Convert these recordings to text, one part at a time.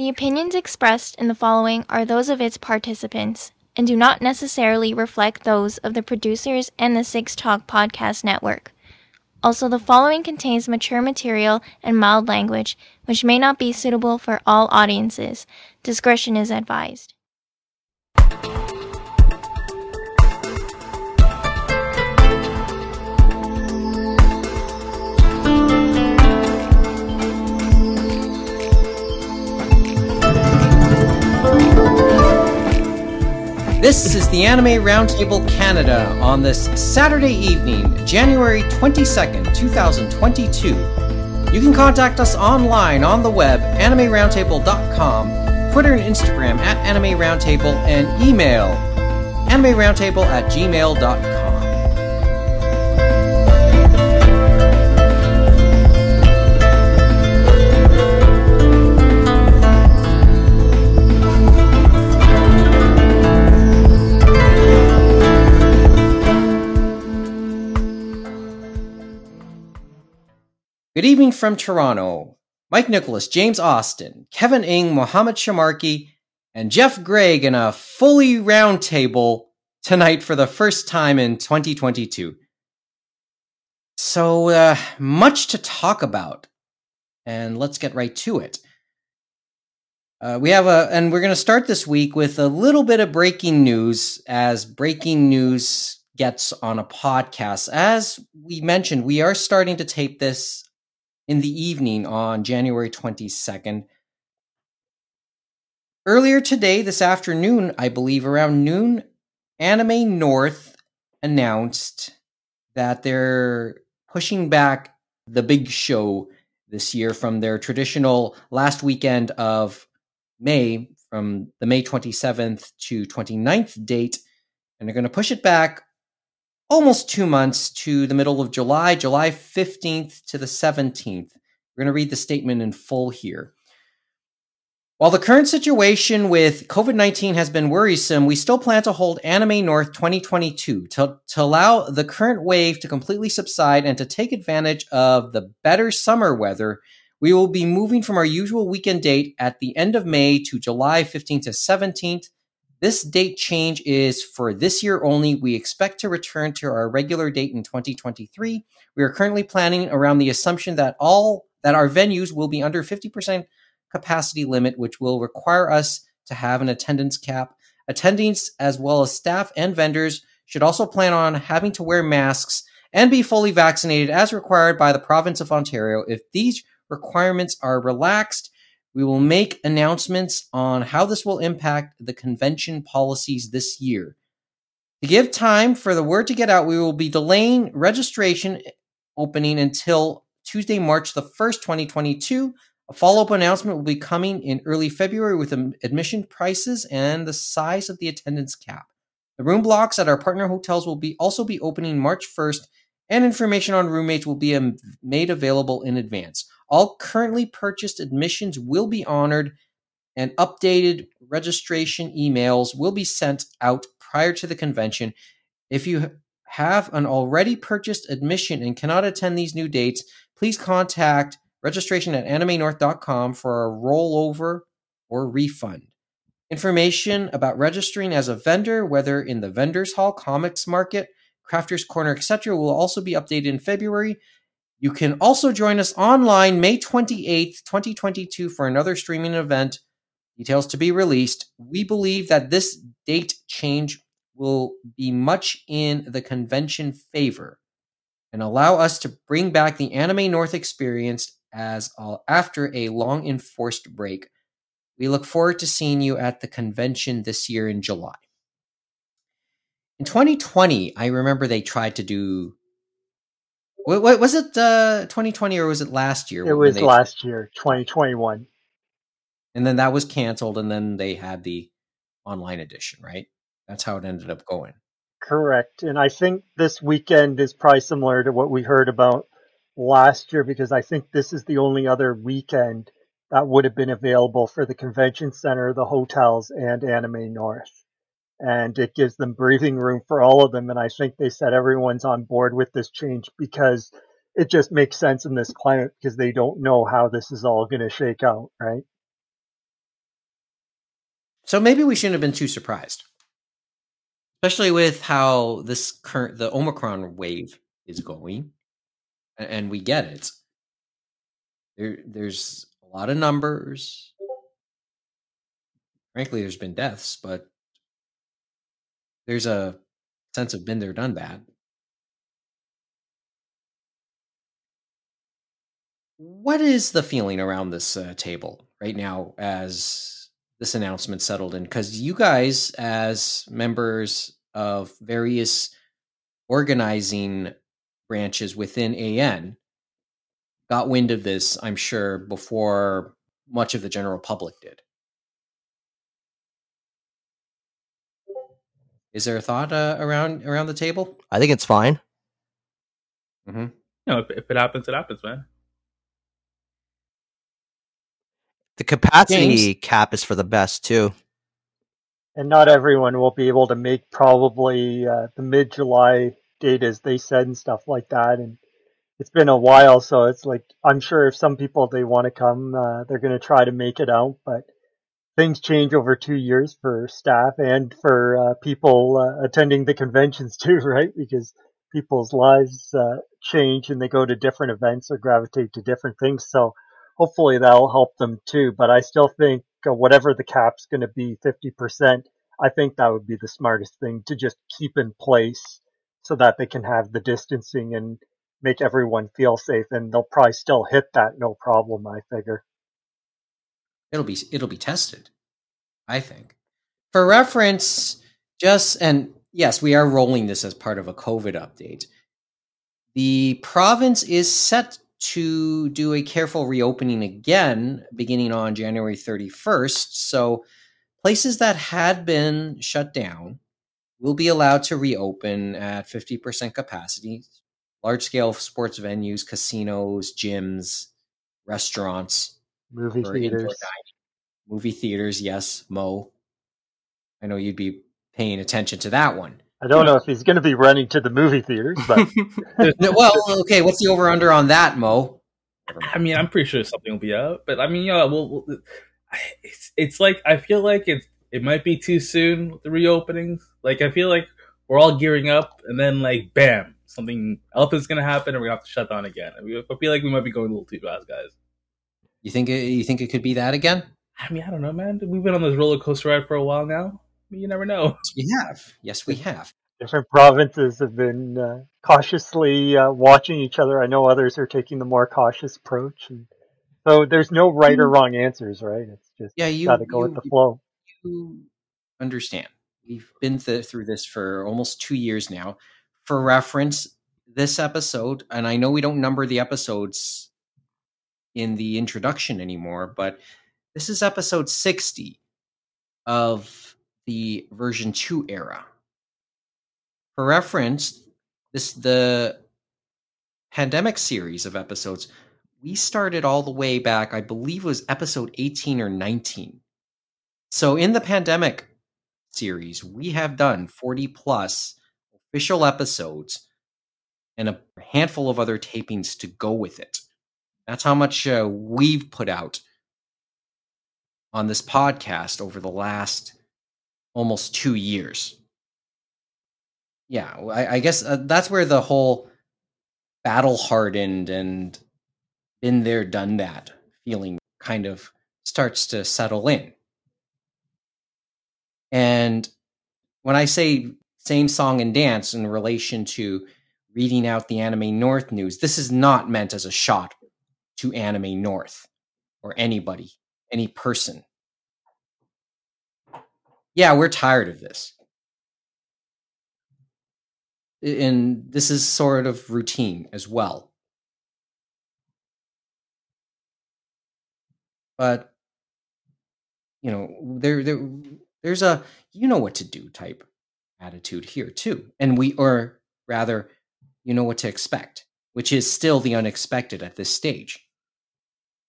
The opinions expressed in the following are those of its participants and do not necessarily reflect those of the producers and the Six Talk Podcast Network. Also, the following contains mature material and mild language, which may not be suitable for all audiences. Discretion is advised. This is the Anime Roundtable Canada on this Saturday evening, January 22nd, 2022. You can contact us online on the web, animeroundtable.com, Twitter and Instagram at Anime Roundtable, and email animeroundtable at gmail.com. Good evening from Toronto. Mike Nicholas, James Austin, Kevin Ing, Mohammed Shamarki, and Jeff Gregg in a fully roundtable tonight for the first time in 2022. So, uh, much to talk about, and let's get right to it. Uh, we have a, and we're going to start this week with a little bit of breaking news, as breaking news gets on a podcast. As we mentioned, we are starting to tape this in the evening on January 22nd. Earlier today, this afternoon, I believe around noon, Anime North announced that they're pushing back the big show this year from their traditional last weekend of May, from the May 27th to 29th date, and they're going to push it back almost two months to the middle of July, July 15th to the 17th. We're going to read the statement in full here. While the current situation with COVID 19 has been worrisome, we still plan to hold Anime North 2022 to, to allow the current wave to completely subside and to take advantage of the better summer weather. We will be moving from our usual weekend date at the end of May to July 15th to 17th. This date change is for this year only. We expect to return to our regular date in 2023. We are currently planning around the assumption that all that our venues will be under 50% capacity limit, which will require us to have an attendance cap. Attendings, as well as staff and vendors, should also plan on having to wear masks and be fully vaccinated as required by the province of Ontario. If these requirements are relaxed, we will make announcements on how this will impact the convention policies this year. To give time for the word to get out, we will be delaying registration opening until Tuesday, March the 1st, 2022. A follow up announcement will be coming in early February with admission prices and the size of the attendance cap. The room blocks at our partner hotels will be also be opening March 1st, and information on roommates will be um, made available in advance. All currently purchased admissions will be honored, and updated registration emails will be sent out prior to the convention. If you have an already purchased admission and cannot attend these new dates, please contact registration at animenorth.com for a rollover or refund. Information about registering as a vendor, whether in the vendors hall, comics market, crafters corner, etc., will also be updated in February. You can also join us online May 28th, 2022 for another streaming event. Details to be released. We believe that this date change will be much in the convention favor and allow us to bring back the Anime North experience as after a long enforced break. We look forward to seeing you at the convention this year in July. In 2020, I remember they tried to do what, what was it? Uh, 2020 or was it last year? It was they, last year, 2021. And then that was canceled, and then they had the online edition, right? That's how it ended up going. Correct. And I think this weekend is probably similar to what we heard about last year because I think this is the only other weekend that would have been available for the convention center, the hotels, and Anime North and it gives them breathing room for all of them. And I think they said everyone's on board with this change because it just makes sense in this climate because they don't know how this is all going to shake out, right? So maybe we shouldn't have been too surprised, especially with how this current the Omicron wave is going, and we get it. There, there's a lot of numbers. Frankly, there's been deaths, but there's a sense of been there, done that. What is the feeling around this uh, table right now as this announcement settled in? Because you guys, as members of various organizing branches within AN, got wind of this, I'm sure, before much of the general public did. Is there a thought uh, around around the table? I think it's fine. Mm-hmm. You know, if, if it happens, it happens, man. The capacity James? cap is for the best too. And not everyone will be able to make probably uh, the mid July date as they said and stuff like that. And it's been a while, so it's like I'm sure if some people they want to come, uh, they're going to try to make it out. But things change over two years for staff and for uh, people uh, attending the conventions too, right? Because people's lives uh, change and they go to different events or gravitate to different things. So hopefully that'll help them too. But I still think uh, whatever the cap's going to be, 50%, I think that would be the smartest thing to just keep in place so that they can have the distancing and make everyone feel safe. And they'll probably still hit that no problem, I figure. It'll be it'll be tested. I think. For reference, just and yes, we are rolling this as part of a COVID update. The province is set to do a careful reopening again beginning on January 31st. So places that had been shut down will be allowed to reopen at 50% capacity. Large scale sports venues, casinos, gyms, restaurants, Movie theaters. movie theaters. Yes, Mo. I know you'd be paying attention to that one. I don't know if he's going to be running to the movie theaters, but well, okay. What's the over under on that, Mo? I mean, I'm pretty sure something will be out, but I mean, yeah, well, well it's it's like I feel like it it might be too soon with the reopenings. Like I feel like we're all gearing up, and then like bam, something else is gonna happen, and we're have to shut down again. I, mean, I feel like we might be going a little too fast, guys. You think it, you think it could be that again? I mean, I don't know, man. We've been on this roller coaster ride for a while now. I mean, you never know. We have. Yes, we have. different provinces have been uh, cautiously uh, watching each other. I know others are taking the more cautious approach. And so there's no right or wrong answers, right? It's just Yeah, you got to go you, with the flow. you understand. We've been th- through this for almost two years now. For reference, this episode, and I know we don't number the episodes in the introduction anymore, but this is episode 60 of the version 2 era. For reference, this the pandemic series of episodes we started all the way back i believe it was episode 18 or 19 so in the pandemic series we have done 40 plus official episodes and a handful of other tapings to go with it that's how much uh, we've put out on this podcast over the last almost two years. Yeah i, I guess uh, that's where the whole battle hardened and been there done that feeling kind of starts to settle in. And when i say same song and dance in relation to reading out the anime north news this is not meant as a shot to anime north or anybody any person yeah we're tired of this and this is sort of routine as well. But you know, there there there's a you know what to do type attitude here too. And we or rather, you know what to expect, which is still the unexpected at this stage.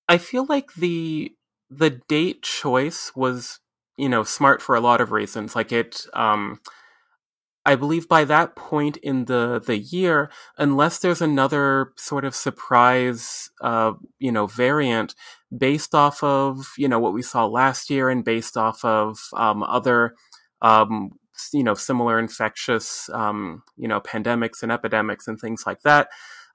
I feel like the the date choice was, you know, smart for a lot of reasons. Like it um I believe by that point in the the year, unless there's another sort of surprise, uh, you know, variant, based off of you know what we saw last year and based off of um, other um, you know similar infectious um, you know pandemics and epidemics and things like that,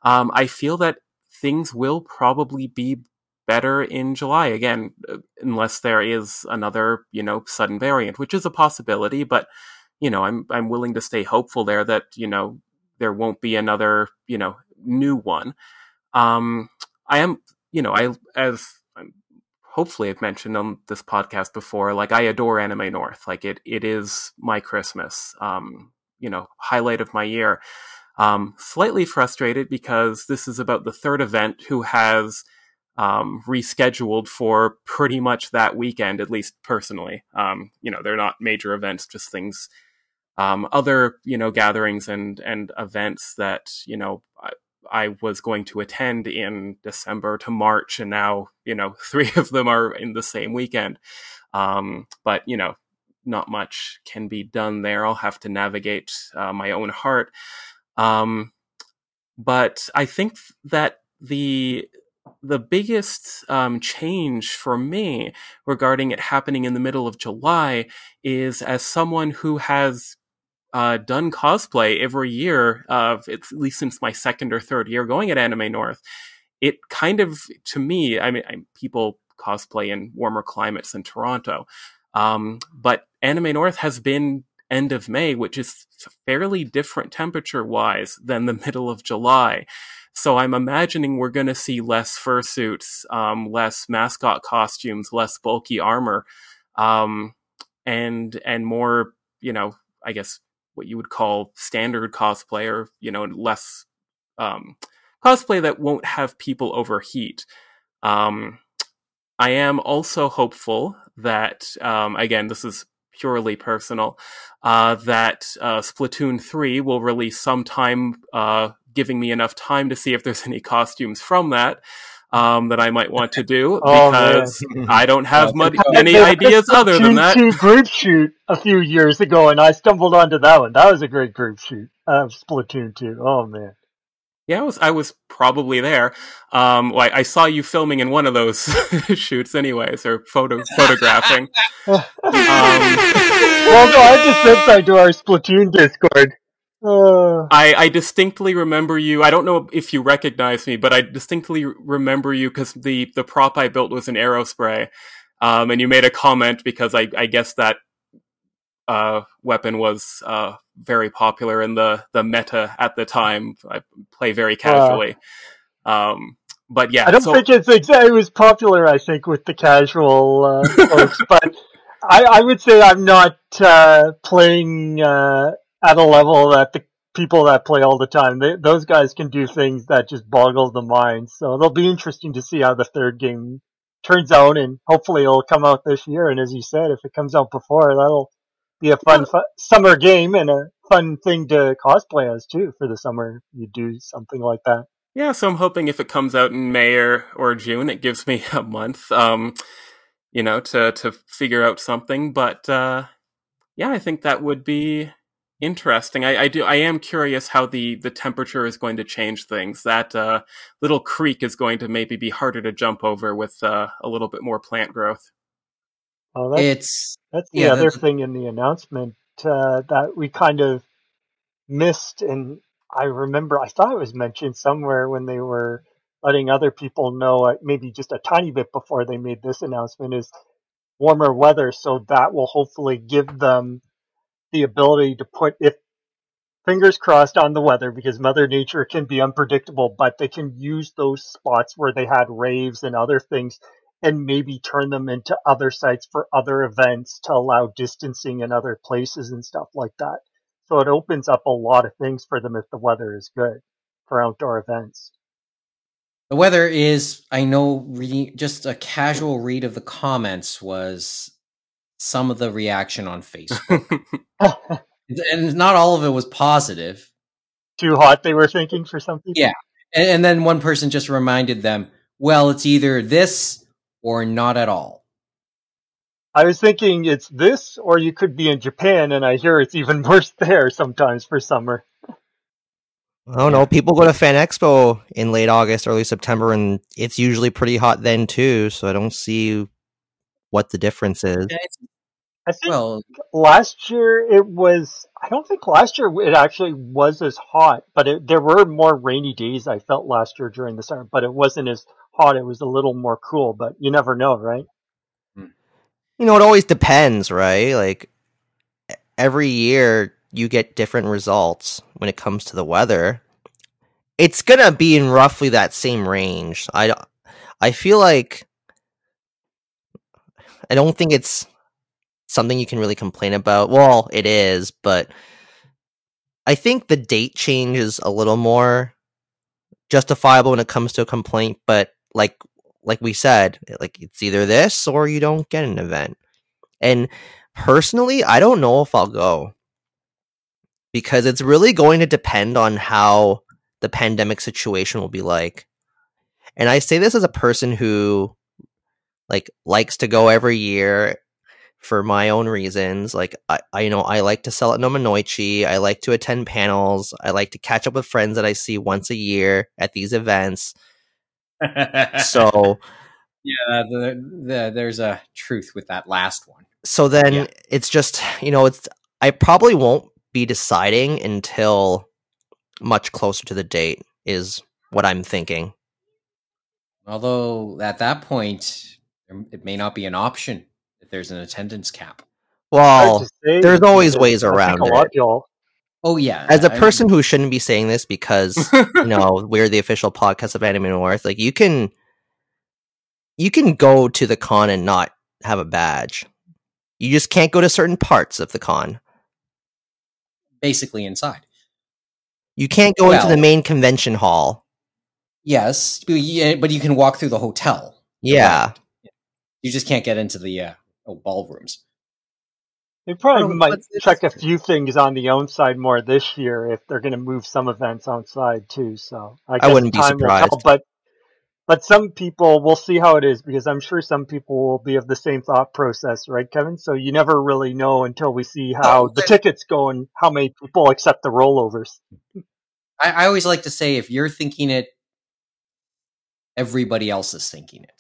um, I feel that things will probably be better in July again, unless there is another you know sudden variant, which is a possibility. But you know, I'm I'm willing to stay hopeful there that you know there won't be another you know new one. Um, I am you know I as hopefully I've mentioned on this podcast before, like I adore Anime North. Like it, it is my Christmas, um, you know, highlight of my year. Um, slightly frustrated because this is about the third event who has um, rescheduled for pretty much that weekend, at least personally. Um, you know, they're not major events, just things, um, other, you know, gatherings and, and events that, you know, I, I was going to attend in December to March, and now you know three of them are in the same weekend. Um, but you know, not much can be done there. I'll have to navigate uh, my own heart. Um, but I think that the the biggest um, change for me regarding it happening in the middle of July is as someone who has uh, done cosplay every year, uh, at least since my second or third year going at Anime North. It kind of, to me, I mean, I, people cosplay in warmer climates than Toronto, um, but Anime North has been end of May, which is fairly different temperature wise than the middle of July. So I'm imagining we're going to see less fursuits, um, less mascot costumes, less bulky armor, um, and and more, you know, I guess what you would call standard cosplay or you know less um, cosplay that won't have people overheat. Um, I am also hopeful that um, again this is purely personal uh, that uh, Splatoon three will release sometime, uh, giving me enough time to see if there's any costumes from that um, that I might want to do oh, because I don't have much, many ideas other than that. Group shoot a few years ago, and I stumbled onto that one. That was a great group shoot of Splatoon 2. Oh man. Yeah, I was I was probably there. Um, well, I, I saw you filming in one of those shoots, anyways, or photo photographing. um, well, no, I just sent that to our Splatoon Discord. Uh. I, I distinctly remember you. I don't know if you recognize me, but I distinctly remember you because the, the prop I built was an aerospray. Um, and you made a comment because I, I guess that uh, weapon was uh, very popular in the, the meta at the time. I play very casually. Um, but yeah, I don't so, think it's exactly. It was popular, I think, with the casual uh, folks. But I, I, would say I'm not uh, playing uh, at a level that the people that play all the time, they, those guys can do things that just boggle the mind. So it'll be interesting to see how the third game turns out, and hopefully it'll come out this year. And as you said, if it comes out before, that'll be a fun, fun summer game and a fun thing to cosplay as too for the summer. You do something like that. Yeah, so I'm hoping if it comes out in May or, or June, it gives me a month, um, you know, to to figure out something. But uh, yeah, I think that would be Interesting. I, I, do. I am curious how the the temperature is going to change things. That uh, little creek is going to maybe be harder to jump over with uh, a little bit more plant growth. Oh, that's, it's that's the yeah, other that's... thing in the announcement uh, that we kind of missed, and I remember I thought it was mentioned somewhere when they were letting other people know, uh, maybe just a tiny bit before they made this announcement, is warmer weather. So that will hopefully give them the ability to put if fingers crossed on the weather because mother nature can be unpredictable but they can use those spots where they had raves and other things and maybe turn them into other sites for other events to allow distancing in other places and stuff like that. So it opens up a lot of things for them if the weather is good for outdoor events. The weather is i know reading just a casual read of the comments was some of the reaction on Facebook. and not all of it was positive. Too hot, they were thinking for something. Yeah. And, and then one person just reminded them, well, it's either this or not at all. I was thinking it's this, or you could be in Japan, and I hear it's even worse there sometimes for summer. I don't know. People go to Fan Expo in late August, early September, and it's usually pretty hot then too. So I don't see what the difference is. I think well, last year it was. I don't think last year it actually was as hot, but it, there were more rainy days. I felt last year during the summer, but it wasn't as hot. It was a little more cool. But you never know, right? Mm. You know, it always depends, right? Like every year you get different results when it comes to the weather. It's gonna be in roughly that same range. I I feel like I don't think it's something you can really complain about. Well, it is, but I think the date change is a little more justifiable when it comes to a complaint, but like like we said, like it's either this or you don't get an event. And personally, I don't know if I'll go because it's really going to depend on how the pandemic situation will be like. And I say this as a person who like likes to go every year for my own reasons. Like I, I you know, I like to sell at Nominoichi. I like to attend panels. I like to catch up with friends that I see once a year at these events. So yeah, the, the, there's a truth with that last one. so then Yeah. it's just you know it's I probably won't be deciding until much closer to the date is what I'm thinking. Although at that point, it may not be an option if there's an attendance cap. Well, say, there's always because ways around a lot it. y'all- Oh yeah, as a I- person who shouldn't be saying this because you know we're the official podcast of Anime North, like you can you can go to the con and not have a badge. You just can't go to certain parts of the con. basically inside. You can't go into the main convention hall. Yes, but you, but you can walk through the hotel. Yeah. You just can't get into the uh, oh, ballrooms. They probably might check a few things on the own side more this year if they're going to move some events outside too. So I, guess wouldn't be time will tell, surprised. but but some people we'll see how it is because I'm sure some people will be of the same thought process, right, Kevin? So you never really know until we see how Oh, the but- tickets go and how many people accept the rollovers. I, I always like to say if you're thinking it, everybody else is thinking it.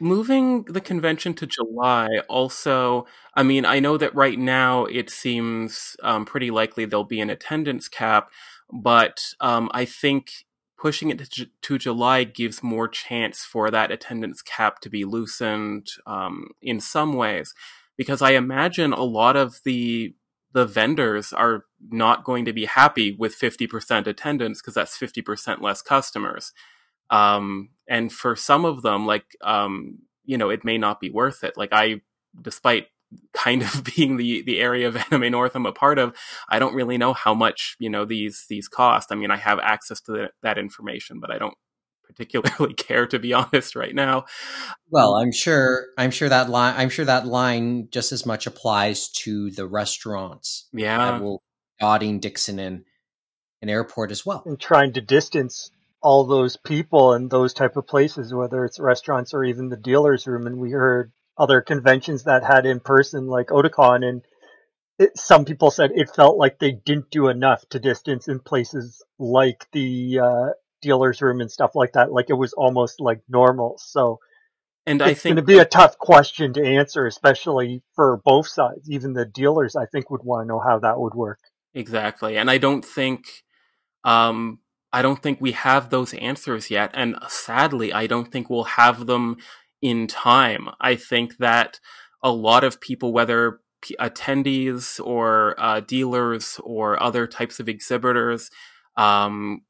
Moving the convention to July also, I mean, I know that right now it seems um, pretty likely there'll be an attendance cap, but um, I think pushing it to, Ju- to July gives more chance for that attendance cap to be loosened um, in some ways, because I imagine a lot of the the vendors are not going to be happy with 50% attendance because that's 50% less customers um and for some of them like um you know it may not be worth it like i despite kind of being the the area of anime north i'm a part of i don't really know how much you know these these cost i mean i have access to the, that information but i don't particularly care to be honest right now Well, I'm sure. I'm sure that line. I'm sure that line just as much applies to the restaurants yeah that will dotting Dixon in an airport as well. and trying to distance all those people in those type of places, whether it's restaurants or even the dealer's room. And we heard other conventions that had in person, like Otakon, and it, some people said it felt like they didn't do enough to distance in places like the uh, dealer's room and stuff like that. Like it was almost like normal. So and i it's going think to be a tough question to answer, especially for both sides. Even the dealers, I think, would want to know how that would work. Exactly. And I don't think um I don't think we have those answers yet and sadly I don't think we'll have them in time. I think that a lot of people whether p- attendees or uh, dealers or other types of exhibitors um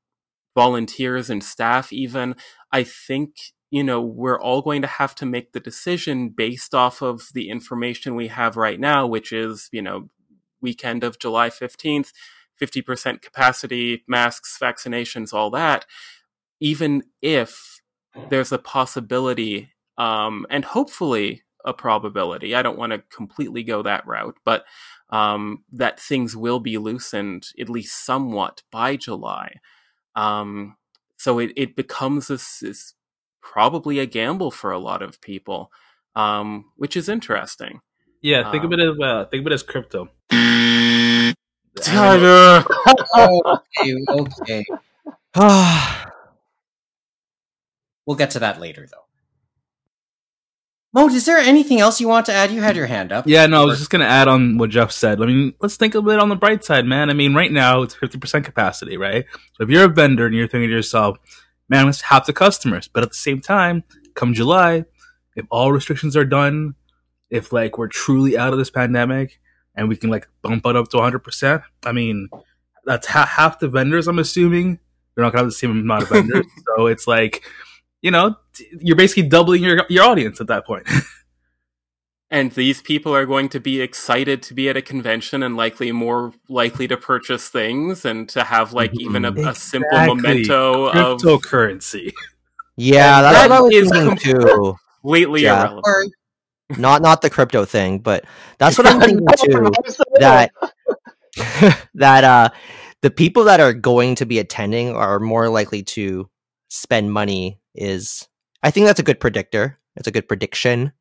volunteers and staff even I think you know we're all going to have to make the decision based off of the information we have right now which is you know weekend of July 15th 50% capacity, masks, vaccinations, all that, even if there's a possibility um, and hopefully a probability, I don't want to completely go that route, but um, that things will be loosened at least somewhat by July. Um, so it, it becomes this, this probably a gamble for a lot of people, um, which is interesting. Yeah, think of Um, it as uh, think of it as crypto. Tyler. okay, okay. we'll get to that later, though. Mo, is there anything else you want to add? You had your hand up. Yeah, no, I was just gonna add on what Jeff said. I mean, let's think a bit on the bright side, man. I mean, right now it's fifty percent capacity, right? So if you're a vendor and you're thinking to yourself, man, let's have the customers, but at the same time, come July, if all restrictions are done, if like we're truly out of this pandemic and we can like bump it up to 100%, I mean, that's ha- half the vendors. I'm assuming they're not gonna have the same amount of vendors, so it's like you know, you're basically doubling your your audience at that point. and these people are going to be excited to be at a convention and likely more likely to purchase things and to have like even a, a simple Exactly. memento of Cryptocurrency. Yeah, that's That what I was is thinking too. completely Yeah. irrelevant. Or Not not the crypto thing, but that's what I'm thinking too. that that uh the people that are going to be attending are more likely to spend money is I think that's a good predictor. It's a good prediction.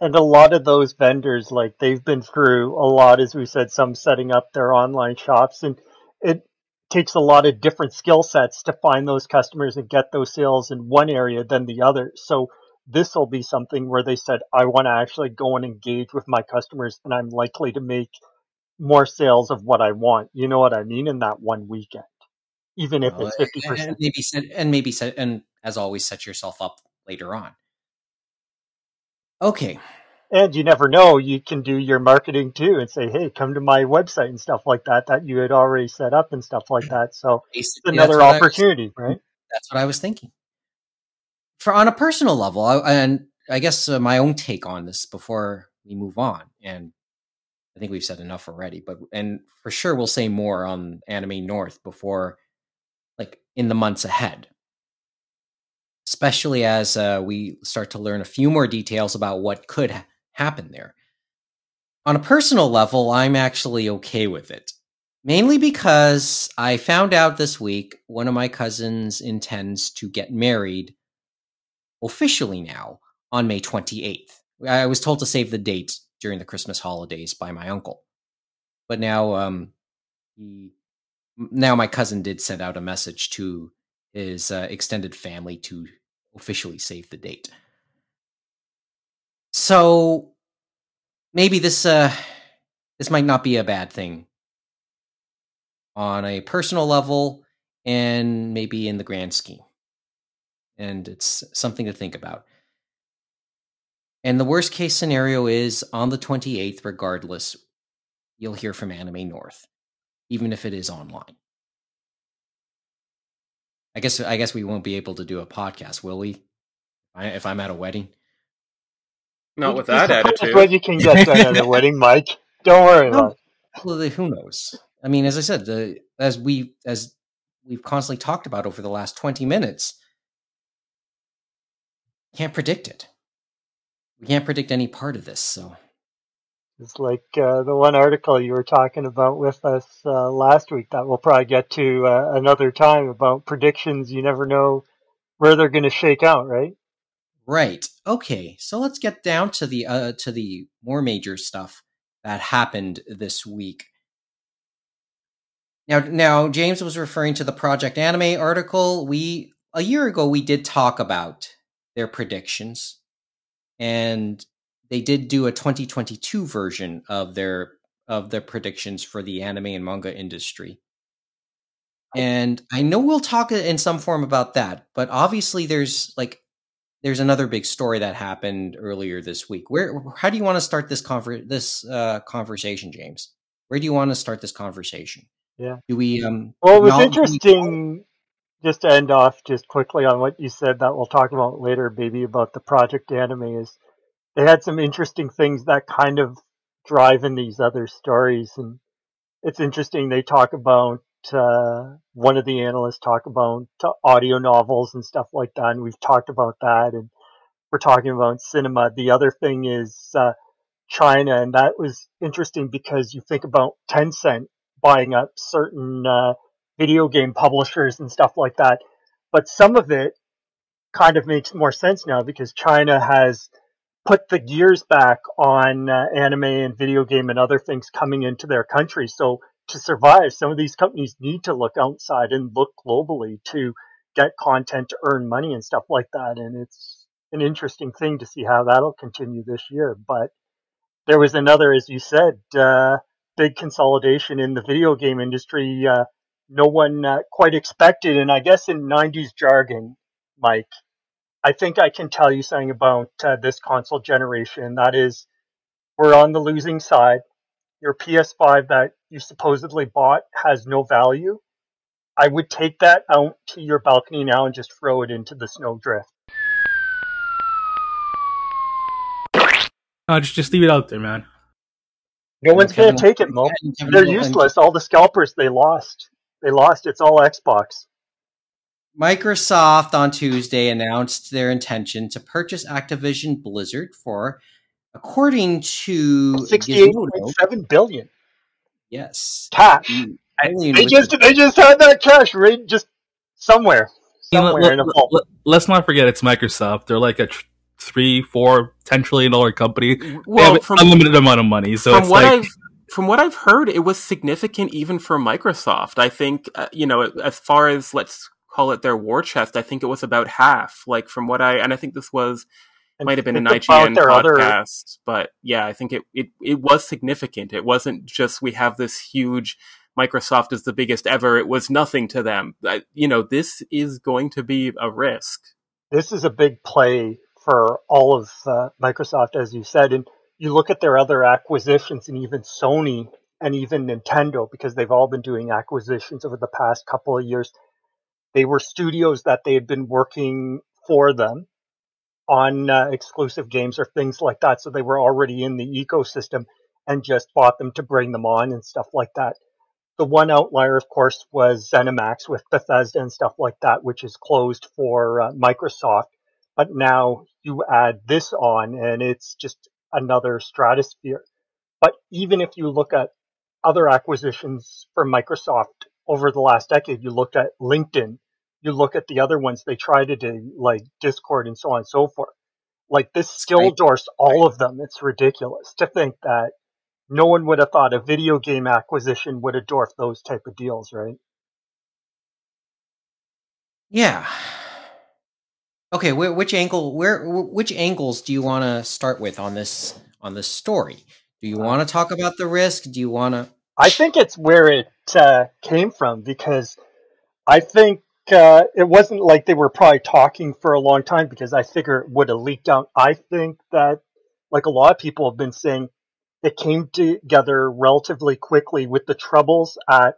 And a lot of those vendors, like they've been through a lot, as we said, some setting up their online shops, and it takes a lot of different skill sets to find those customers and get those sales in one area than the other. So this will be something where they said, I want to actually go and engage with my customers, and I'm likely to make more sales of what I want. You know what I mean? In that one weekend, even if Well, it's fifty and percent. maybe set and maybe set and as always set yourself up later on. Okay. And you never know, you can do your marketing too and say, hey, come to my website and stuff like that, that you had already set up and stuff like that. So it's Basically, another I was- opportunity, right? that's what I was thinking. For on a personal level, I, and I guess uh, my own take on this before we move on, and I think we've said enough already, but and for sure we'll say more on Anime North before, like in the months ahead, especially as uh, we start to learn a few more details about what could ha- happen there. On a personal level, I'm actually okay with it. Mainly because I found out this week one of my cousins intends to get married officially now on May 28th. I was told to save the date during the Christmas holidays by my uncle. But now um he now my cousin did send out a message to his uh, extended family to officially save the date. So maybe this uh this might not be a bad thing on a personal level and maybe in the grand scheme. And it's something to think about. And the worst case scenario is on the 28th, regardless, you'll hear from Anime North, even if it is online. I guess I guess we won't be able to do a podcast, will we? I- If I'm at a wedding, Not with that attitude. what you can get done at a wedding, Mike. Don't worry No. about it. well, who knows? I mean, as I said, the, as we as we've constantly talked about over the last 20 minutes, can't predict it. We can't predict any part of this, so It's like uh, the one article you were talking about with us uh, last week that we'll probably get to uh, another time about predictions. You never know where they're going to shake out, right? Right. Okay. So let's get down to the uh to the more major stuff that happened this week. Now now James was referring to the Project Anime article. We a year ago we did talk about their predictions and they did do a 2022 version of their of their predictions for the anime and manga industry. And I know we'll talk in some form about that, but obviously there's like there's another big story that happened earlier this week. Where how do you want to start this conver- this uh, conversation, James? Where do you want to start this conversation? Yeah. Do we um Well, it was interesting. Just to end off just quickly on what you said that we'll talk about later, baby, about the project anime is they had some interesting things that kind of drive in these other stories, and it's interesting. They talk about uh, one of the analysts talk about audio novels and stuff like that, and we've talked about that, and we're talking about cinema. The other thing is uh, China, and that was interesting because you think about Tencent buying up certain uh, video game publishers and stuff like that. But some of it kind of makes more sense now because China has put the gears back on uh, anime and video game and other things coming into their country. So to survive, some of these companies need to look outside and look globally to get content to earn money and stuff like that. And it's an interesting thing to see how that'll continue this year. But there was another, as you said, uh, big consolidation in the video game industry. Uh, no one uh, quite expected. And I guess in 90s jargon, Mike, I think I can tell you something about uh, this console generation. That is, we're on the losing side. Your PS5 that you supposedly bought has no value. I would take that out to your balcony now and just throw it into the snowdrift. No, just just leave it out there, man. No one's going to take it, Mo. They're useless. All the scalpers they lost. They lost. It's all Xbox. Microsoft on Tuesday announced their intention to purchase Activision Blizzard for, according to Sixty-eight Gizmodo, point seven billion yes, cash. mm, billion They with just they just had that cash right just somewhere, You know, somewhere in a let, vault. us not forget it's Microsoft. They're like a tr- three, four, ten trillion dollar company. they Well, have from, an unlimited amount of money, so from it's what like I've from what I've heard, it was significant even for Microsoft. I think uh, you know, as far as let's call it their war chest, I think it was about half. Like from what I and I think this was And might have been an IGN their other- podcast, but yeah, I think it, it it was significant. It wasn't just we have this huge Microsoft is the biggest ever. It was nothing to them. I, you know, this is going to be a risk. this is a big play for all of uh, Microsoft, as you said. And you look at their other acquisitions, and even Sony and even Nintendo, because they've all been doing acquisitions over the past couple of years. They were studios that they had been working for them on uh, exclusive games or things like that. So they were already in the ecosystem and just bought them to bring them on and stuff like that. The one outlier, of course, was ZeniMax with Bethesda and stuff like that, which is closed for uh, Microsoft. But now you add this on and it's just another stratosphere. But even if you look at other acquisitions for Microsoft over the last decade, you looked at LinkedIn, you look at the other ones they tried to do, like Discord and so on and so forth. Like this still Skype. dwarfs all of them. It's ridiculous to think that no one would have thought a video game acquisition would have dwarfed those type of deals, right? Yeah. Okay, wh- which angle? Where? wh- Which angles do you want to start with on this on this story? Do you want to talk about the risk? Do you want to? I think it's where it uh, came from because I think uh, it wasn't like they were probably talking for a long time because I figure it would have leaked out. I think that, like a lot of people have been saying, it came together relatively quickly with the troubles at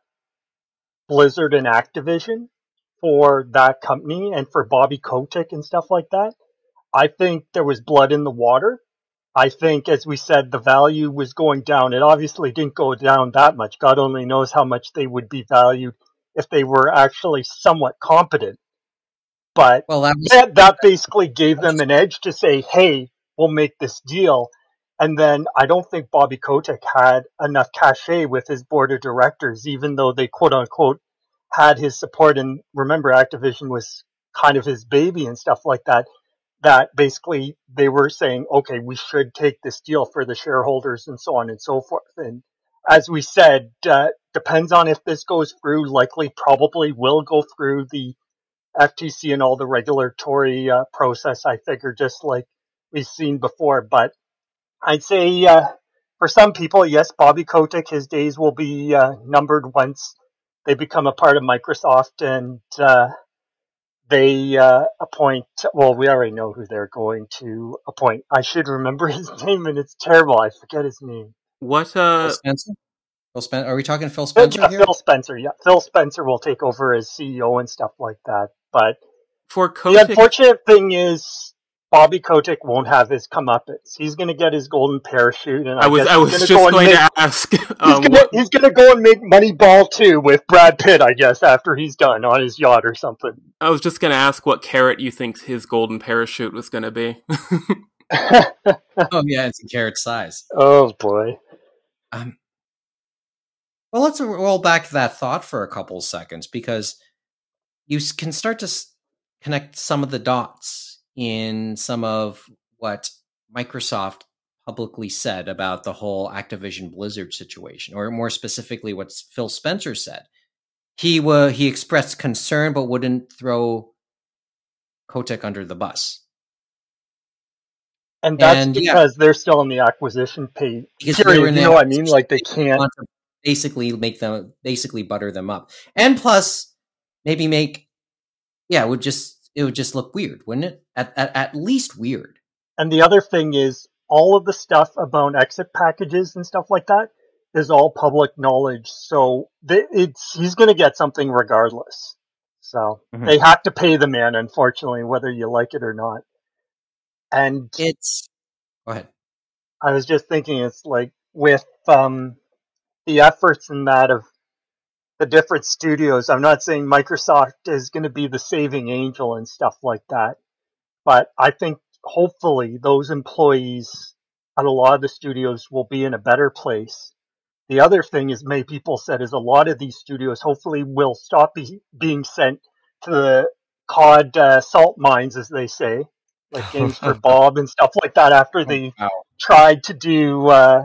Blizzard and Activision for that company and for Bobby Kotick and stuff like that. I think there was blood in the water. I think, as we said, the value was going down. It obviously didn't go down that much. God only knows how much they would be valued if they were actually somewhat competent. But Well, that was that, that basically gave them an edge to say, hey, we'll make this deal. And then I don't think Bobby Kotick had enough cachet with his board of directors, even though they quote unquote had his support. And remember, Activision was kind of his baby and stuff like that. That basically they were saying, okay, we should take this deal for the shareholders and so on and so forth. And as we said, uh, depends on if this goes through, likely probably will go through the FTC and all the regulatory uh, process, I figure, just like we've seen before. But I'd say uh, for some people, yes, Bobby Kotick, his days will be uh, numbered once they become a part of Microsoft and uh, they uh, appoint. Well, we already know who they're going to appoint. I should remember his name, and it's terrible. I forget his name. What Phil uh Spencer. Phil Spencer. Are we talking Phil Phil, Spencer yeah, here? Phil Spencer. Yeah, Phil Spencer will take over as CEO and stuff like that. But for the unfortunate thing is. Bobby Kotick won't have his comeuppance. He's going to get his golden parachute, and I, I was guess I he's was gonna just go and going make- to ask. He's Um, gonna he's gonna go and make Moneyball too with Brad Pitt, I guess, after he's done on his yacht or something. I was just going to ask what carrot you think his golden parachute was going to be. Oh yeah, it's a carrot size. oh boy. Um, well, let's roll back that thought for a couple seconds because you can start to s- connect some of the dots in some of what Microsoft publicly said about the whole Activision Blizzard situation, or more specifically, what Phil Spencer said. He wa- he expressed concern, but wouldn't throw Kotick under the bus. And that's And, yeah. because they're still in the acquisition pay period. You know what I mean? Like they can't. basically make them basically butter them up, and plus maybe make yeah, would just it would just look weird, wouldn't it? At at, at least weird. And the other thing is all of the stuff about exit packages and stuff like that is all public knowledge. So they, it's he's going to get something regardless. So Mhm. they have to pay the man, unfortunately, whether you like it or not. And It's go ahead. I was just thinking, it's like with um, the efforts in that of the different studios. I'm not saying Microsoft is going to be the saving angel and stuff like that, but I think hopefully those employees at a lot of the studios will be in a better place. The other thing is, many people said, is a lot of these studios hopefully will stop be, being sent to the COD uh, salt mines, as they say, like Games for Bob and stuff like that after they Wow. tried to do uh,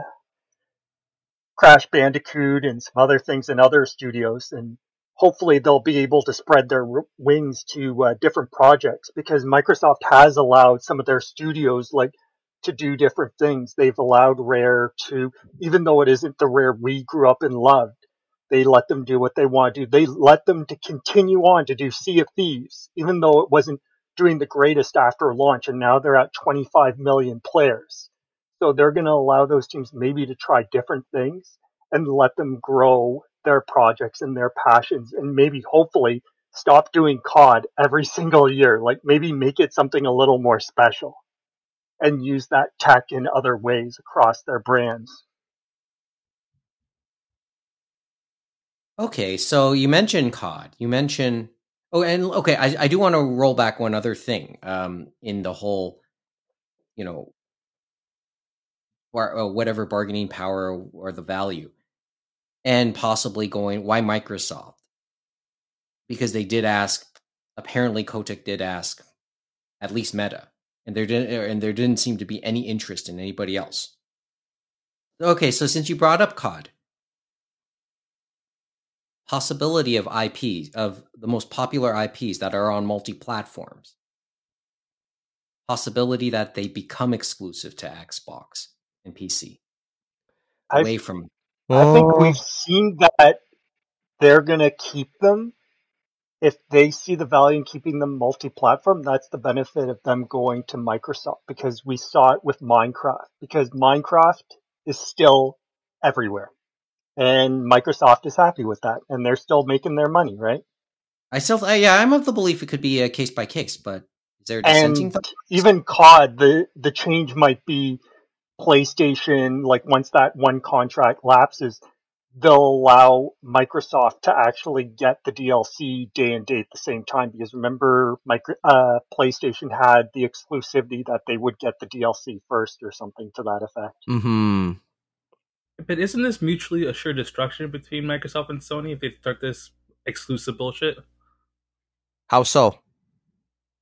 Crash Bandicoot and some other things in other studios, and hopefully they'll be able to spread their wings to uh, different projects because Microsoft has allowed some of their studios like to do different things. They've allowed Rare to, even though it isn't the Rare we grew up and loved, they let them do what they want to do. They let them to continue on to do Sea of Thieves, even though it wasn't doing the greatest after launch, and now they're at 25 million players. So they're going to allow those teams maybe to try different things and let them grow their projects and their passions and maybe hopefully stop doing COD every single year. Like maybe make it something a little more special and use that tech in other ways across their brands. Okay, so you mentioned COD. You mentioned oh, and okay, I, I do want to roll back one other thing um, in the whole, you know, or, uh, whatever bargaining power or the value, and possibly going why Microsoft because they did ask. Apparently, Kotick did ask at least Meta, and there didn't and there didn't seem to be any interest in anybody else. Okay, so since you brought up COD, possibility of IP of the most popular IPs that are on multi-platforms. Possibility that they become exclusive to Xbox and PC. I Away from I think Oh, we've seen that they're going to keep them. If they see the value in keeping them multi-platform, that's the benefit of them going to Microsoft because we saw it with Minecraft because Minecraft is still everywhere and Microsoft is happy with that and they're still making their money, right? I still uh, yeah, I'm of the belief it could be a case by case, but is there a dissenting And thought? even COD, the, the change might be PlayStation, like once that one contract lapses, they'll allow Microsoft to actually get the DLC day and date at the same time. Because remember, micro, uh, PlayStation had the exclusivity that they would get the DLC first or something to that effect. hmm But isn't this mutually assured destruction between Microsoft and Sony if they start this exclusive bullshit? How so?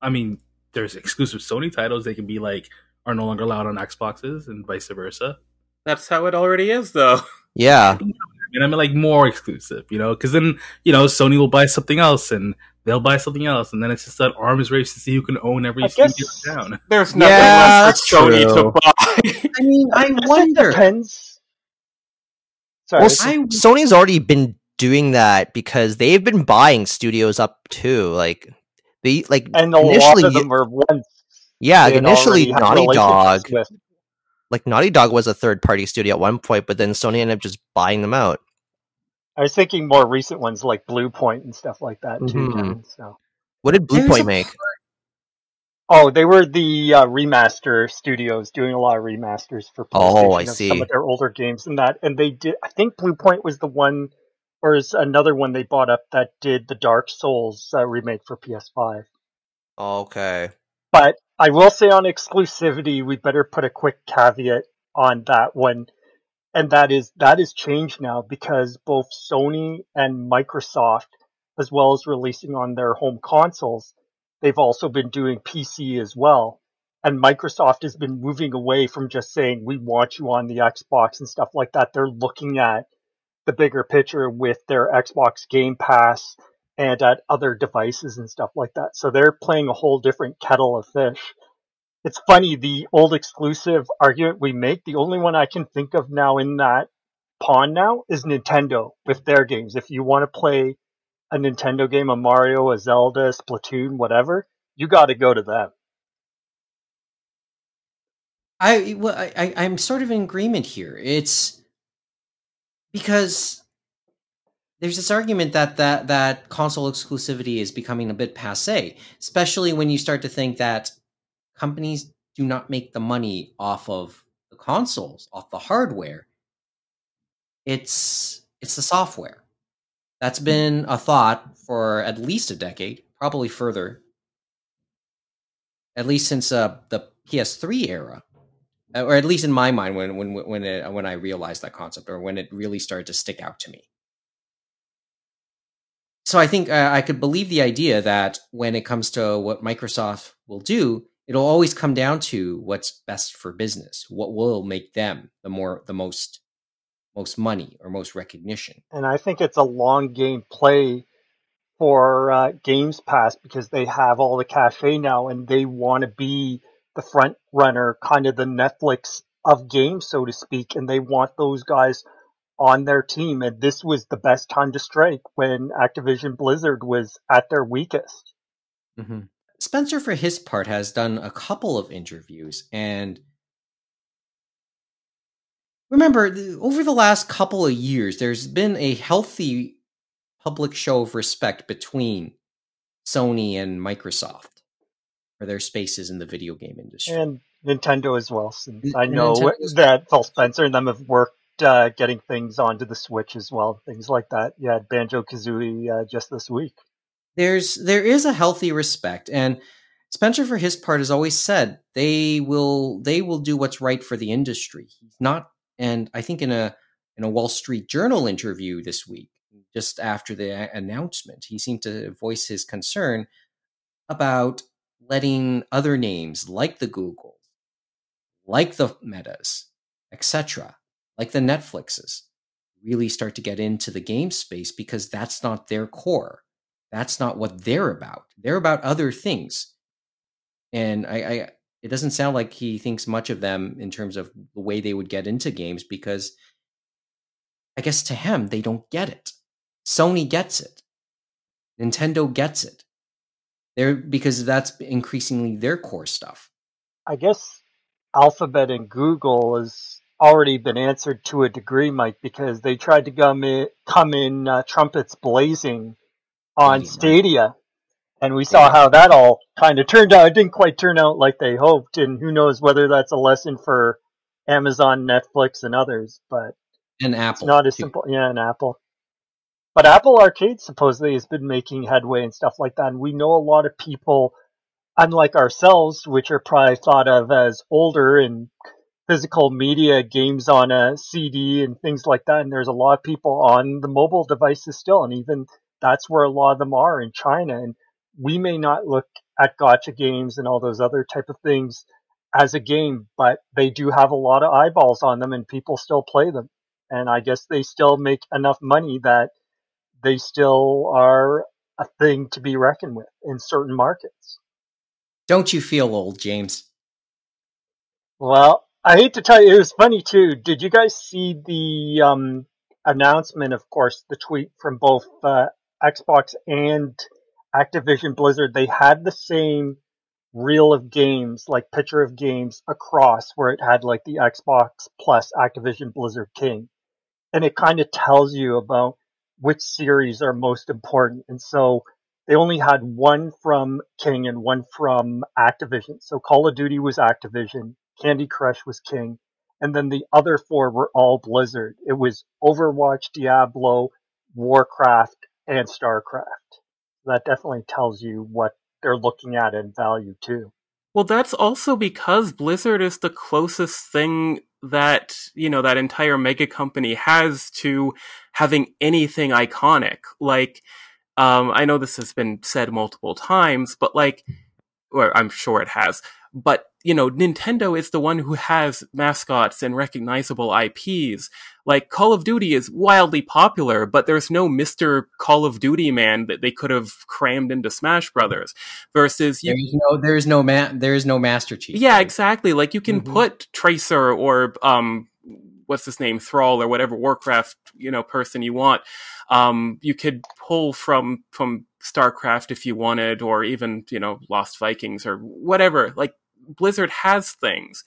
I mean, there's exclusive Sony titles they can be like are no longer allowed on Xboxes and vice versa. That's how it already is, though. Yeah. And I mean, like more exclusive, you know, because then you know Sony will buy something else and they'll buy something else, and then it's just that arms race to see who can own every studio guess- down. There's nothing Yeah, left for Sony true. to buy. I mean, I guess It wonder. depends. Sorry. Well, it's- S- I- Sony's already been doing that because they've been buying studios up too. Like they like and a initially, lot of them were ones yeah, they initially Naughty Dog, with. like Naughty Dog was a third party studio at one point, but then Sony ended up just buying them out. I was thinking more recent ones like Bluepoint and stuff like that too. Mhm. Kevin, so. What did Blue There's Point a make? Oh, they were the uh, remaster studios doing a lot of remasters for PlayStation Oh, I of some of their older games and that. And they did. I think Bluepoint was the one, or is another one they bought up that did the Dark Souls uh, remake for PS5. Okay. But I will say on exclusivity, we better put a quick caveat on that one, and that is that is changed now because both Sony and Microsoft, as well as releasing on their home consoles, they've also been doing PC as well. And Microsoft has been moving away from just saying, we want you on the Xbox and stuff like that. They're looking at the bigger picture with their Xbox Game Pass and at other devices and stuff like that. So they're playing a whole different kettle of fish. It's funny, the old exclusive argument we make, the only one I can think of now in that pond now is Nintendo with their games. If you want to play a Nintendo game, a Mario, a Zelda, Splatoon, whatever, you got to go to them. I well, I, I am sort of in agreement here. It's because there's this argument that that that console exclusivity is becoming a bit passe, especially when you start to think that companies do not make the money off of the consoles, off the hardware. It's it's the software. That's been a thought for at least a decade, probably further. At least since uh, the PS3 era or at least in my mind when when when it, when I realized that concept or when it really started to stick out to me. So I think uh, I could believe the idea that when it comes to what Microsoft will do, it'll always come down to what's best for business, what will make them the more the most most money or most recognition. And I think it's a long game play for uh, Games Pass because they have all the cachet now and they want to be the front runner, kind of the Netflix of games, so to speak, and they want those guys on their team. And this was the best time to strike when Activision Blizzard was at their weakest. Mm-hmm. Spencer, for his part, has done a couple of interviews. And remember, over the last couple of years, there's been a healthy public show of respect between Sony and Microsoft for their spaces in the video game industry. And Nintendo as well. Since I know that Phil Spencer and them have worked uh, getting things onto the Switch as well, things like that. Yeah, Banjo Kazooie uh, just this week. There's there is a healthy respect, and Spencer, for his part, has always said they will they will do what's right for the industry. He's not, and I think in a in a Wall Street Journal interview this week, just after the announcement, he seemed to voice his concern about letting other names like the Googles, like the Metas, etc., like the Netflixes, really start to get into the game space because that's not their core. That's not what they're about. They're about other things. And I, I it doesn't sound like he thinks much of them in terms of the way they would get into games because I guess to him, they don't get it. Sony gets it. Nintendo gets it. They're because that's increasingly their core stuff. I guess Alphabet and Google has already been answered to a degree, Mike, because they tried to come in, come in uh, trumpets blazing on Stadia, and we saw how that all kind of turned out. It didn't quite turn out like they hoped, and who knows whether that's a lesson for Amazon, Netflix, and others. But and Apple, it's not as simple. Yeah, and Apple. But Apple Arcade supposedly has been making headway and stuff like that. And we know a lot of people, unlike ourselves, which are probably thought of as older and physical media games on a CD and things like that. And there's a lot of people on the mobile devices still. And even that's where a lot of them are in China. And we may not look at gacha games and all those other type of things as a game, but they do have a lot of eyeballs on them and people still play them. And I guess they still make enough money that they still are a thing to be reckoned with in certain markets. Don't you feel old, James? Well, I hate to tell you, it was funny too. Did you guys see the um, announcement? Of course, the tweet from both uh, Xbox and Activision Blizzard. They had the same reel of games, like picture of games across, where it had like the Xbox plus Activision Blizzard King, and it kind of tells you about which series are most important. And so they only had one from King and one from Activision. So Call of Duty was Activision, Candy Crush was King, and then the other four were all Blizzard. It was Overwatch, Diablo, Warcraft, and StarCraft. That definitely tells you what they're looking at in value too. Well, that's also because Blizzard is the closest thing that, you know, that entire mega company has to having anything iconic. Like, um, I know this has been said multiple times, but like, or I'm sure it has, but you know, Nintendo is the one who has mascots and recognizable IPs. Like Call of Duty is wildly popular, but there's no Mr. Call of Duty man that they could have crammed into Smash Brothers. Versus you, There's no, there's no ma- there's no Master Chief. yeah, exactly. Like you can Mhm. put Tracer or um, what's his name, Thrall or whatever Warcraft you know person you want. Um, you could pull from from StarCraft if you wanted, or even you know Lost Vikings or whatever. Like Blizzard has things.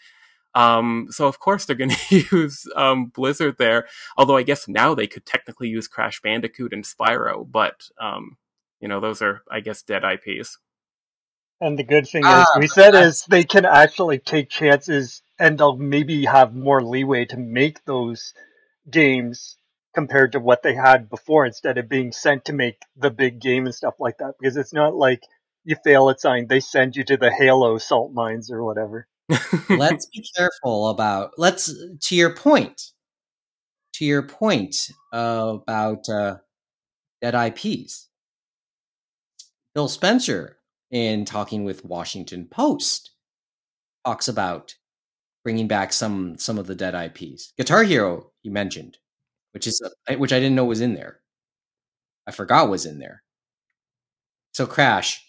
Um, so of course they're going to use um, Blizzard there. Although I guess now they could technically use Crash Bandicoot and Spyro, but um, you know those are I guess dead IPs. And the good thing Ah, is, we said that's- is they can actually take chances and they'll maybe have more leeway to make those games compared to what they had before instead of being sent to make the big game and stuff like that. Because it's not like you fail at something, they send you to the Halo salt mines or whatever. let's be careful about let's to your point to your point uh, about uh, dead ips phil spencer in talking with washington post talks about bringing back some some of the dead ips guitar hero he mentioned which is which i didn't know was in there. I forgot was in there. So crash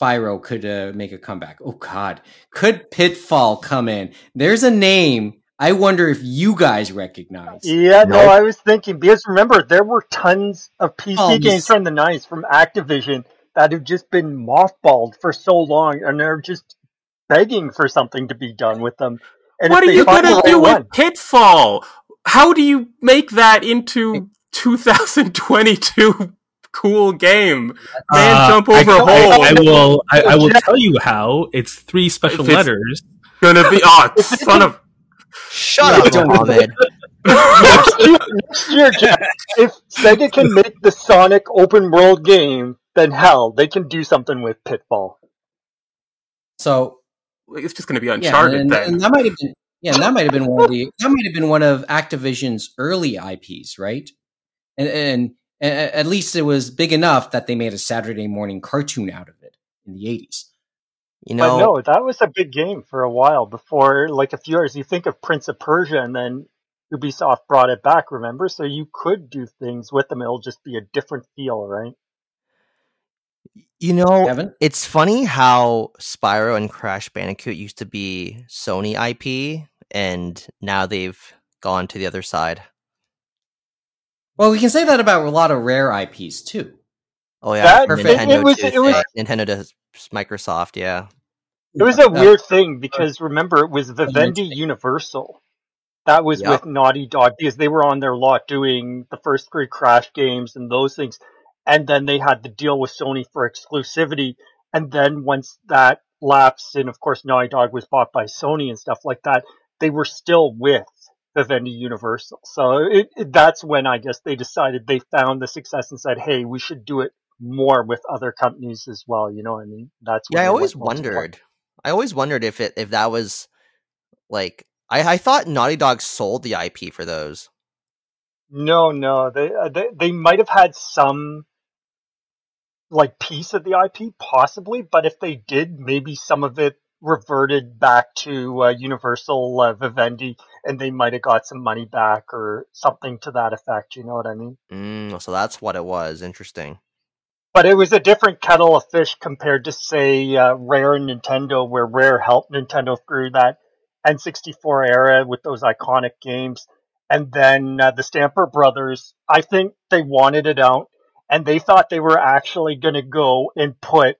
Spyro could uh, make a comeback. Oh God, could Pitfall come in? There's a name. I wonder if you guys recognize. Yeah, no, Nope. I was thinking because remember there were tons of PC Oh, games from the nineties from Activision that have just been mothballed for so long, and they're just begging for something to be done with them. And what if are you find gonna do right one- with Pitfall? How do you make that into 2022 cool game? Man, Uh, jump over I, hole. I will. I, I will tell you how. It's three special If it's- letters. gonna be oh son of Shut up, don't- Mohammed. next year, next year, Jack, if Sega can make the Sonic open world game, then hell, they can do something with Pitfall. So it's just gonna be yeah, Uncharted and, then. and that might have been yeah, and that might have been one of the that might have been one of Activision's early IPs, right? And and, and at least it was big enough that they made a Saturday morning cartoon out of it in the 80s. You But know, no, that was a big game for a while before, like a few years. You think of Prince of Persia, and then Ubisoft brought it back. Remember, so you could do things with them. It'll just be a different feel, right? you know, Kevin? it's funny how Spyro and Crash Bandicoot used to be Sony IP, and now they've gone to the other side. Well, we can say that about a lot of rare IPs too. Oh yeah, That- Perfect. Nintendo it was- to it was- uh, Nintendo to Microsoft. Yeah, It was a weird thing because remember, it was Vivendi Universal. That was Yep. with Naughty Dog because they were on their lot doing the first three Crash games and those things. And then they had the deal with Sony for exclusivity. And then once that lapsed, and of course Naughty Dog was bought by Sony and stuff like that, they were still with Vivendi Universal. So it, it, that's when I guess they decided they found the success and said, hey, we should do it more with other companies as well. You know what I mean? That's yeah. I always wondered. I always wondered if it if that was like I I thought Naughty Dog sold the IP for those. No, no, they uh, they they might have had some like piece of the IP, possibly, but if they did, maybe some of it reverted back to uh, Universal uh, Vivendi, and they might have got some money back or something to that effect. You know what I mean? Mm, so that's what it was. Interesting. But it was a different kettle of fish compared to say uh, Rare and Nintendo, where Rare helped Nintendo through that N64 era with those iconic games, and then uh, the Stamper Brothers. I think they wanted it out, and they thought they were actually going to go and put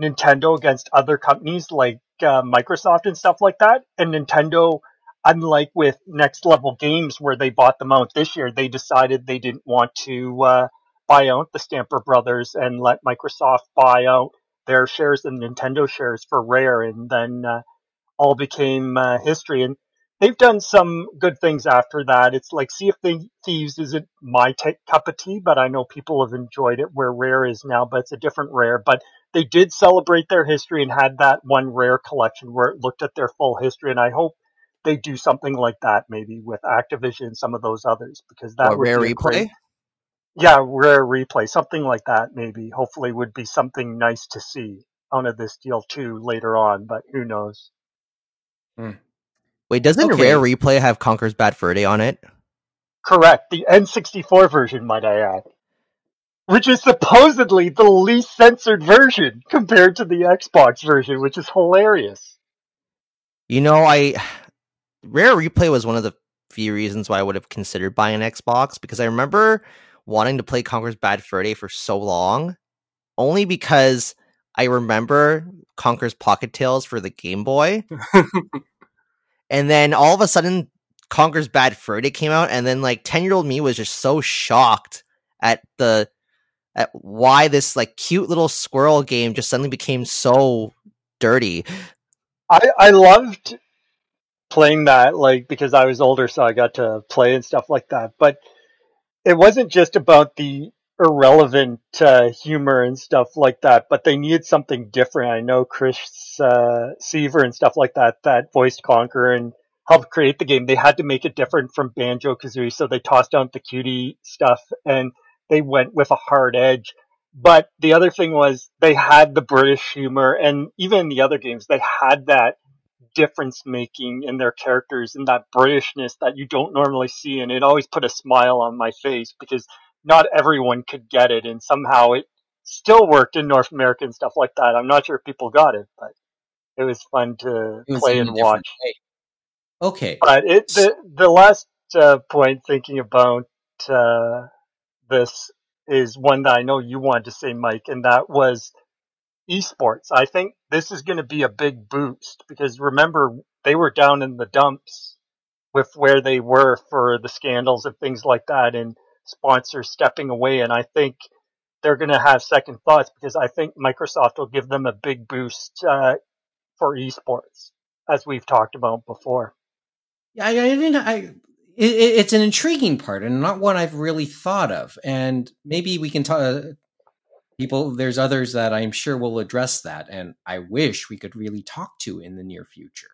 Nintendo against other companies like uh, Microsoft and stuff like that. And Nintendo, unlike with Next Level Games, where they bought them out this year, they decided they didn't want to uh, buy out the Stamper Brothers and let Microsoft buy out their shares and Nintendo shares for Rare, and then uh, all became uh, history. And they've done some good things after that. It's like Sea of Thieves isn't my t- cup of tea, but I know people have enjoyed it where Rare is now, but it's a different Rare. But they did celebrate their history and had that one Rare collection where it looked at their full history. And I hope they do something like that maybe with Activision and some of those others because that What, would rare be a replay. great- yeah, rare replay, something like that maybe. Hopefully would be something nice to see out of this deal too later on, but who knows. Hmm. Wait, doesn't Okay. Rare Replay have Conker's Bad Fur Day on it? Correct. The N64 version, might I add. Which is supposedly the least censored version compared to the Xbox version, which is hilarious. You know, I Rare Replay was one of the few reasons why I would have considered buying an Xbox because I remember wanting to play Conker's Bad Fur Day for so long, only because I remember Conker's Pocket Tales for the Game Boy, and then all of a sudden Conker's Bad Fur Day came out, and then like ten year old me was just so shocked at the at why this like cute little squirrel game just suddenly became so dirty. I, I loved playing that, like, because I was older, so I got to play and stuff like that. But it wasn't just about the irrelevant uh, humor and stuff like that, but they needed something different. I know Chris uh, Seavor and stuff like that that voiced Conker and helped create the game. They had to make it different from Banjo Kazooie, so they tossed out the cutie stuff and they went with a hard edge. But the other thing was they had the British humor, and even in the other games, they had that difference making in their characters and that Britishness that you don't normally see. And it always put a smile on my face because not everyone could get it. And somehow it still worked in North America and stuff like that. I'm not sure if people got it, but it was fun to was play and watch. way. Okay. But it the the last uh, point thinking about uh, this is one that I know you wanted to say, Mike, and that was esports. I think this is going to be a big boost because remember they were down in the dumps with where they were for the scandals and things like that, and sponsors stepping away. And I think they're going to have second thoughts because I think Microsoft will give them a big boost uh, for esports, as we've talked about before. Yeah, I, didn't. I it, it- it's an intriguing part and not one I've really thought of. And maybe we can talk. People, there's others that I'm sure will address that, and I wish we could really talk to in the near future.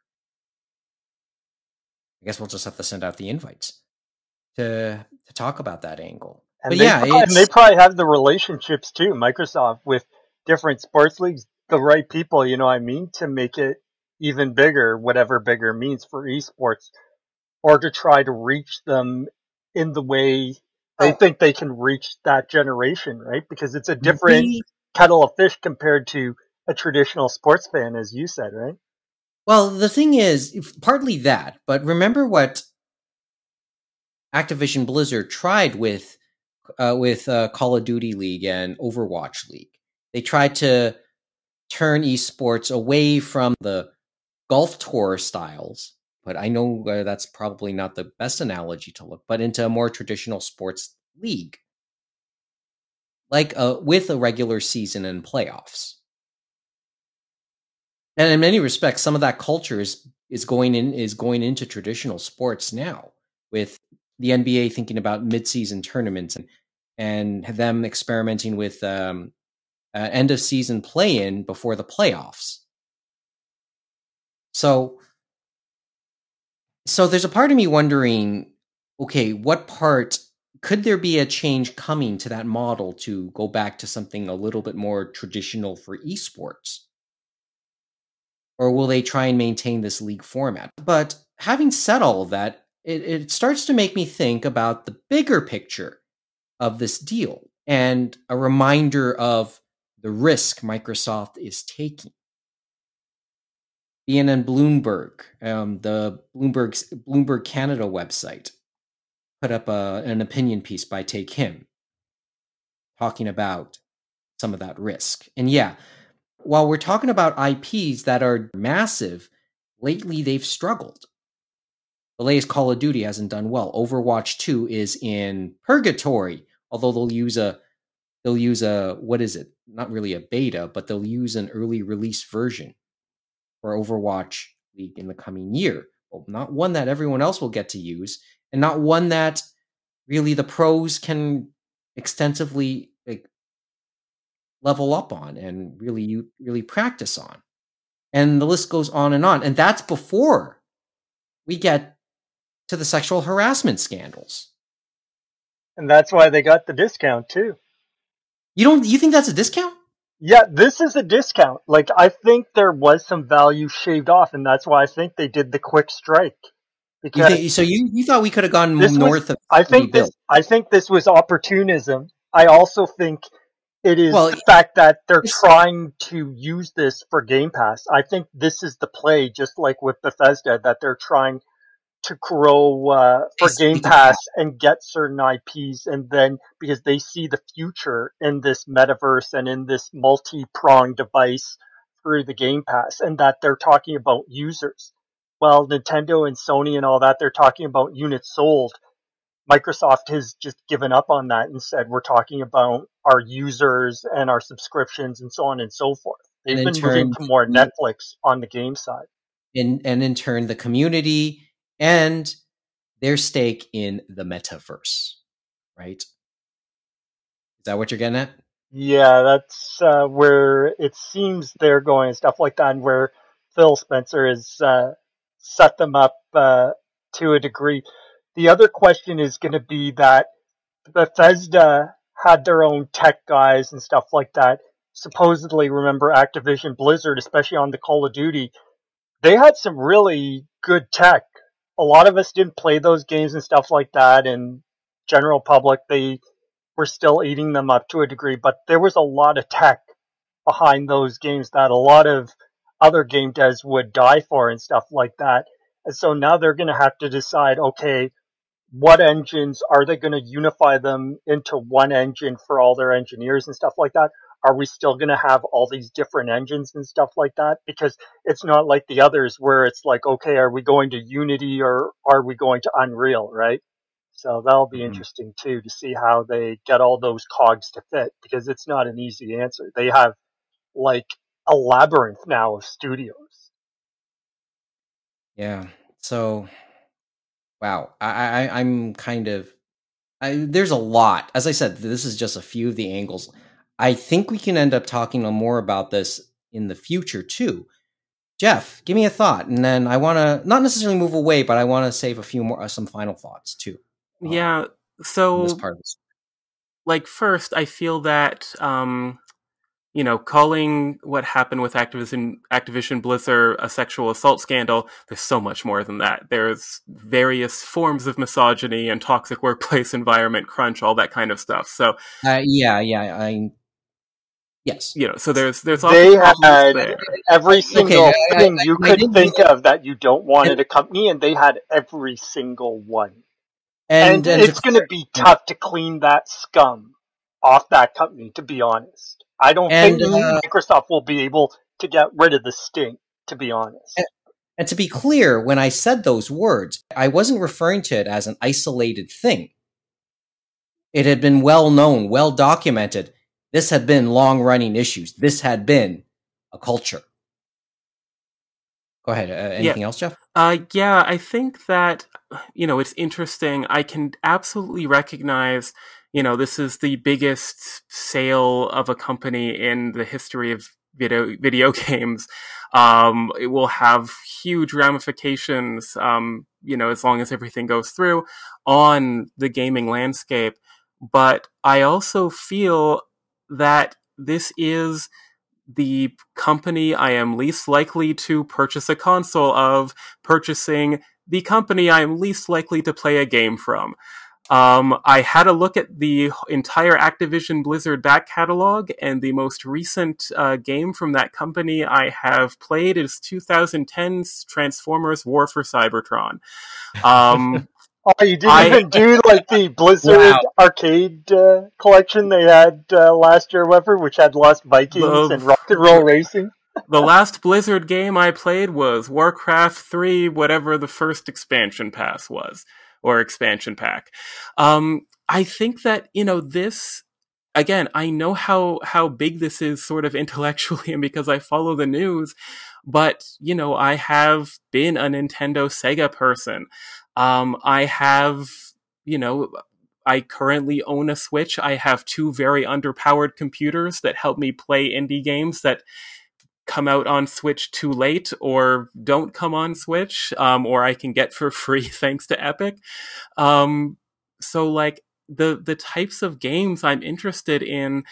I guess we'll just have to send out the invites to to talk about that angle. And But yeah, probably, and they probably have the relationships too, Microsoft, with different sports leagues, the right people, you know what I mean, to make it even bigger, whatever bigger means for esports, or to try to reach them in the way they think they can reach that generation, right? Because it's a different kettle of fish compared to a traditional sports fan, as you said, right? Well, the thing is, partly that, but remember what Activision Blizzard tried with uh, with uh, Call of Duty League and Overwatch League. They tried to turn esports away from the golf tour styles, but I know uh, that's probably not the best analogy to look, but into a more traditional sports league, like uh, with a regular season and playoffs. And in many respects, some of that culture is is going in is going into traditional sports now, with the NBA thinking about midseason tournaments and and them experimenting with um, uh, end of season play in before the playoffs. So, so there's a part of me wondering, okay, what part could there be a change coming to that model to go back to something a little bit more traditional for esports? Or will they try and maintain this league format? But having said all of that, it, it starts to make me think about the bigger picture of this deal and a reminder of the risk Microsoft is taking. CNN Bloomberg, um, the Bloomberg Bloomberg Canada website, put up a, an opinion piece by Tae Kim talking about some of that risk. And yeah, while we're talking about IPs that are massive, lately they've struggled. The latest Call of Duty hasn't done well. Overwatch 2 is in purgatory, although they'll use a they'll use a what is it? Not really a beta, but they'll use an early release version for Overwatch League in the coming year. Well, not one that everyone else will get to use, and not one that really the pros can extensively like, level up on and really you really practice on. And the list goes on and on. And that's before we get to the sexual harassment scandals. And that's why they got the discount too. You don't you think that's a discount? Yeah, this is a discount. Like I think there was some value shaved off, and that's why I think they did the quick strike. You Because think, so you, you thought we could have gone This was- north of I think this I think this was opportunism. I also think it is Well, the fact that they're trying to use this for Game Pass. I think this is the play, just like with Bethesda, that they're trying to grow uh, for Game Pass and get certain IPs, and then because they see the future in this metaverse and in this multi-pronged device through the Game Pass, and that they're talking about users. Well, Nintendo and Sony and all that, they're talking about units sold. Microsoft has just given up on that and said we're talking about our users and our subscriptions and so on and so forth. They've been moving to more Netflix on the game side. and, and in turn the community and their stake in the metaverse, right? Is that what you're getting at? Yeah, that's uh, where it seems they're going and stuff like that, and where Phil Spencer has uh, set them up uh, to a degree. The other question is going to be that Bethesda had their own tech guys and stuff like that. Supposedly, remember Activision Blizzard, especially on the Call of Duty, they had some really good tech. A lot of us didn't play those games and stuff like that, and general public they were still eating them up to a degree, but there was a lot of tech behind those games that a lot of other game devs would die for and stuff like that. And so now they're going to have to decide, okay, what engines are they going to unify them into one engine for all their engineers and stuff like that? Are we still going to have all these different engines and stuff like that? Because it's not like the others where it's like, okay, are we going to Unity or are we going to Unreal, right? So that'll be Mhm. interesting too to see how they get all those cogs to fit because it's not an easy answer. They have like a labyrinth now of studios. Yeah. So, wow. I, I I'm kind of. I, there's a lot. As I said, this is just a few of the angles. I think we can end up talking more about this in the future too. Jeff, give me a thought, and then I want to not necessarily move away, but I want to save a few more, uh, some final thoughts too. uh, Yeah. So this part like first i feel that um you know calling what happened with activision activision blizzard a sexual assault scandal there's so much more than that there's various forms of misogyny and toxic workplace environment crunch all that kind of stuff so Uh, yeah, yeah. I yes. you know so there's there's all They had there every single I- I- thing I- you I could did- think of that you don't want in a company, and they had every single one. And, And, and it's going to be tough to clean that scum off that company, to be honest. I don't And, think uh, Microsoft will be able to get rid of the stink, to be honest. And to be clear, when I said those words, I wasn't referring to it as an isolated thing. It had been well known, well documented. This had been long running issues. This had been a culture. Go ahead. Uh, anything else, Jeff? Uh, yeah, I think that, you know, it's interesting. I can absolutely recognize, you know, this is the biggest sale of a company in the history of video, video games. Um, it will have huge ramifications, um, you know, as long as everything goes through on the gaming landscape. But I also feel that this is the company I am least likely to purchase a console of, purchasing the company I am least likely to play a game from. Um, I had a look at the entire Activision Blizzard back catalog, and the most recent uh, game from that company I have played is 2010's Transformers War for Cybertron. Um, Oh, you didn't I- even do like the Blizzard Wow. arcade uh, collection they had uh, last year, whatever, which had Lost Vikings The- and Rock and Roll Racing. the last Blizzard game I played was Warcraft 3, whatever the first expansion pass was, or expansion pack. Um, I think that, you know, this, again, I know how, how big this is sort of intellectually and because I follow the news, but, you know, I have been a Nintendo Sega person. Um, I have, you know, I currently own a Switch. I have two very underpowered computers that help me play indie games that come out on Switch too late or don't come on Switch, um, or I can get for free thanks to Epic. Um, so like the the types of games I'm interested in,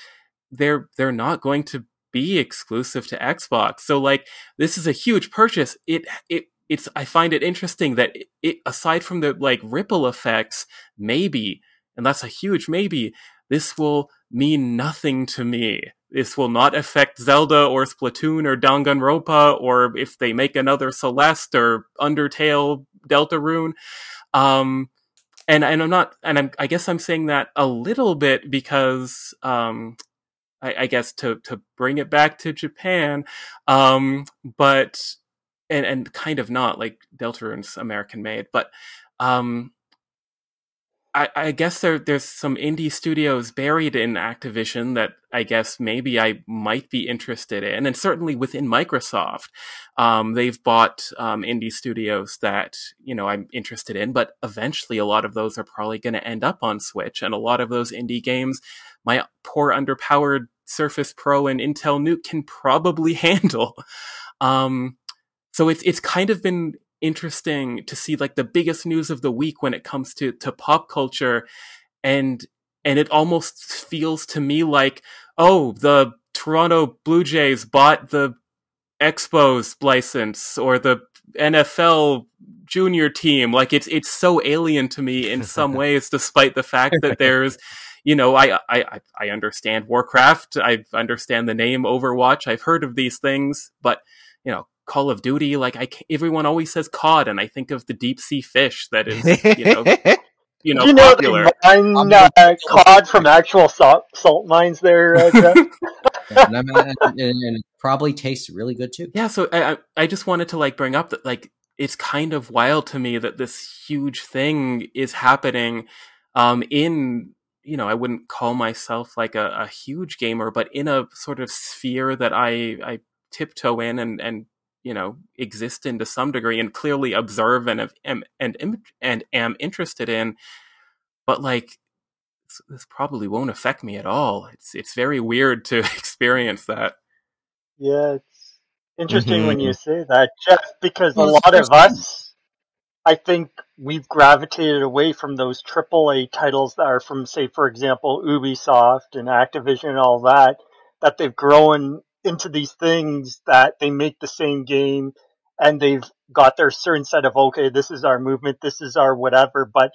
they're they're not going to be exclusive to Xbox. So like this is a huge purchase. It it it's I find it interesting that it, aside from the like ripple effects, maybe, and that's a huge maybe, this will mean nothing to me. This will not affect Zelda or Splatoon or Danganronpa or if they make another Celeste or Undertale Deltarune. Um, and and I'm not, and I'm, I guess I'm saying that a little bit because, um, I, I guess to to bring it back to Japan, um, but and and kind of not like Deltarune's American made, but um, I, I guess there there's some indie studios buried in Activision that I guess maybe I might be interested in, and certainly within Microsoft, um, they've bought um, indie studios that you know I'm interested in. But eventually, a lot of those are probably going to end up on Switch, and a lot of those indie games, my poor underpowered Surface Pro and Intel NUC can probably handle. Um, so it's it's kind of been interesting to see like the biggest news of the week when it comes to to pop culture. And and it almost feels to me like oh the Toronto Blue Jays bought the Expos license or the NFL junior team. Like it's it's so alien to me in some ways despite the fact that there's you know I, I I understand Warcraft. I understand the name Overwatch. I've heard of these things. But you know Call of Duty. Like I, everyone always says COD, and I think of the deep sea fish that is, you know, you know, you know popular. They mine uh, COD from actual salt, salt mines there, uh, Jeff. and, and, and, it probably tastes really good too. Yeah, so I, I just wanted to like bring up that like it's kind of wild to me that this huge thing is happening um, in you know I wouldn't call myself like a, a huge gamer, but in a sort of sphere that I I tiptoe in and and you know exist in to some degree and clearly observe and am and and am interested in but like this probably won't affect me at all it's it's very weird to experience that yeah it's interesting mm-hmm. when you say that jeff because well, a lot of us i think we've gravitated away from those AAA titles that are from say for example ubisoft and activision and all that that they've grown into these things that they make the same game and they've got their certain set of okay this is our movement this is our whatever but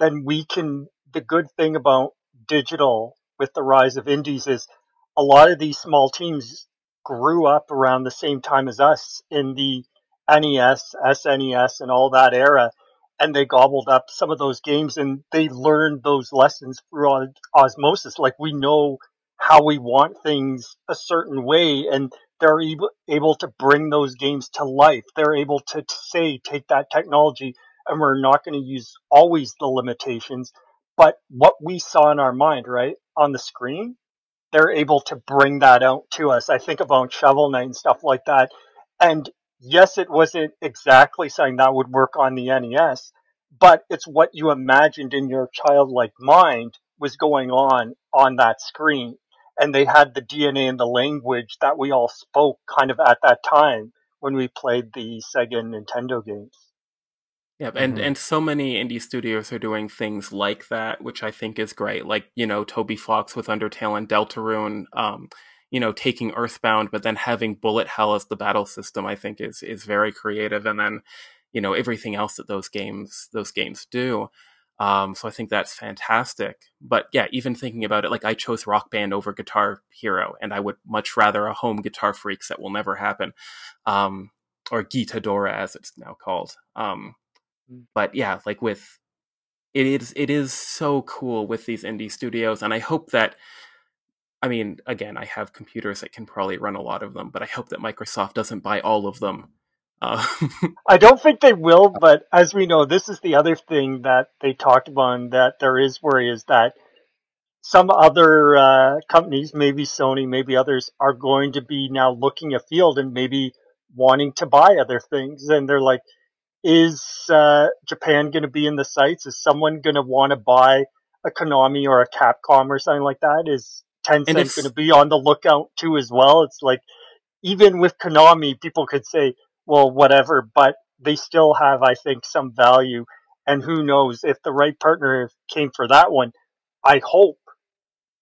then we can the good thing about digital with the rise of indies is a lot of these small teams grew up around the same time as us in the NES, SNES and all that era and they gobbled up some of those games and they learned those lessons through osmosis. Like we know how we want things a certain way and they're able, able to bring those games to life. They're able to say, take that technology and we're not going to use always the limitations, but what we saw in our mind, right, on the screen, they're able to bring that out to us. I think about Shovel Knight and stuff like that. And yes, it wasn't exactly saying that would work on the NES, but it's what you imagined in your childlike mind was going on on that screen and they had the DNA and the language that we all spoke kind of at that time when we played the Sega and Nintendo games. Yeah, and mm-hmm. and so many indie studios are doing things like that, which I think is great. Like you know, Toby Fox with Undertale and Deltarune, um, you know, taking Earthbound, but then having Bullet Hell as the battle system, I think is is very creative. And then, you know, everything else that those games those games do. Um, so I think that's fantastic. But yeah, even thinking about it, like I chose Rock Band over Guitar Hero, and I would much rather a home Guitar Freaks that will never happen, um, or Gitadora as it's now called. Um, mm. but yeah, like with it is it is so cool with these indie studios, and I hope that. I mean, again, I have computers that can probably run a lot of them, but I hope that Microsoft doesn't buy all of them uh, I don't think they will, but as we know, this is the other thing that they talked about and that there is worry is that some other uh, companies, maybe Sony, maybe others, are going to be now looking afield and maybe wanting to buy other things. And they're like, is uh, Japan going to be in the sights? Is someone going to want to buy a Konami or a Capcom or something like that? Is Tencent going to be on the lookout too as well? It's like, even with Konami, people could say, well, whatever, but they still have, I think, some value. And who knows if the right partner came for that one, I hope,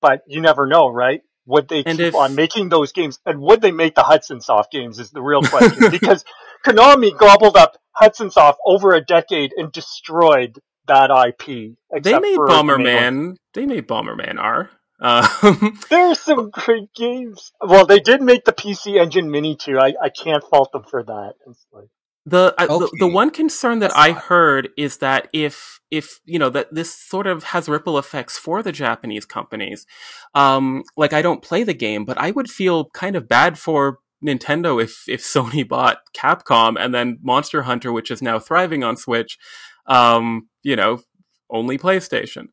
but you never know, right? would they And keep if- on making those games? And would they make the Hudson Soft games is the real question. because Konami gobbled up Hudson Soft over a decade and destroyed that IP. They made for the main one. Bomberman. They made Bomberman R. Um, There are some great games. Well, they did make the PC Engine Mini too. I, I can't fault them for that. It's like, The, uh, the the one concern that That's I fine. heard is that if if you know that this sort of has ripple effects for the Japanese companies, um, like I don't play the game, but I would feel kind of bad for Nintendo if if Sony bought Capcom and then Monster Hunter, which is now thriving on Switch, um, you know, only PlayStation,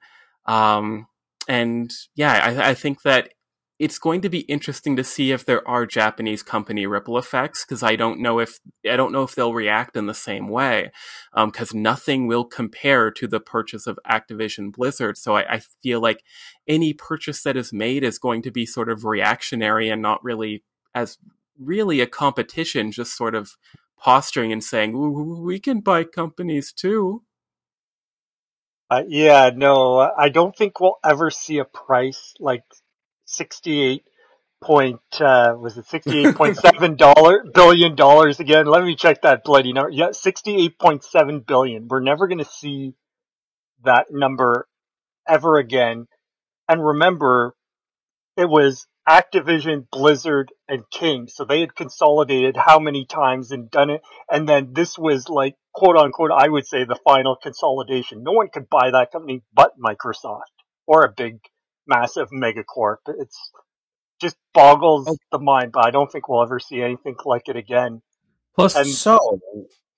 um, and yeah, I, I think that it's going to be interesting to see if there are Japanese company ripple effects because I don't know if I don't know if they'll react in the same way um, because nothing will compare to the purchase of Activision Blizzard. So I, I feel like any purchase that is made is going to be sort of reactionary and not really as really a competition, just sort of posturing and saying we can buy companies too. Uh, yeah, no, I don't think we'll ever see a price like sixty-eight point uh, was it sixty-eight point seven dollar billion dollars again? Let me check that bloody number. Yeah, sixty-eight point seven billion. We're never going to see that number ever again. And remember, it was Activision, Blizzard, and King. So they had consolidated how many times and done it. And then this was like, quote unquote, I would say the final consolidation. No one could buy that company but Microsoft or a big, massive megacorp. It's just boggles Okay. the mind, but I don't think we'll ever see anything like it again. Plus, And- So,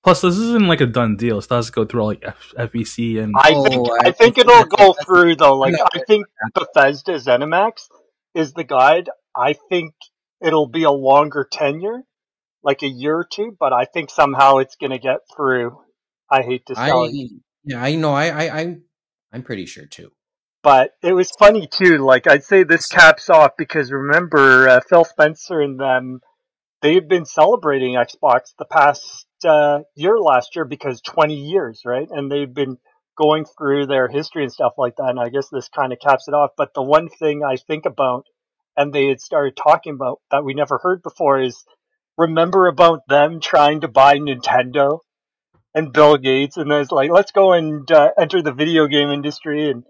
plus, this isn't like a done deal. It has to go through all like F- FEC and I Oh, think I I think think it'll go through though. Like I think Bethesda ZeniMax is the guide. I think it'll be a longer tenure, like a year or two, but I think somehow it's gonna get through. I hate to tell I you, yeah, I know. I I I'm I'm pretty sure too. but it was funny too. Like I'd say this caps off because remember uh, Phil Spencer and them, they've been celebrating Xbox the past uh, year last year because 20 years, right? And they've been going through their history and stuff like that. And I guess this kind of caps it off. But the one thing I think about, and they had started talking about that we never heard before is remember about them trying to buy Nintendo and Bill Gates and there's like, let's go and uh, enter the video game industry. And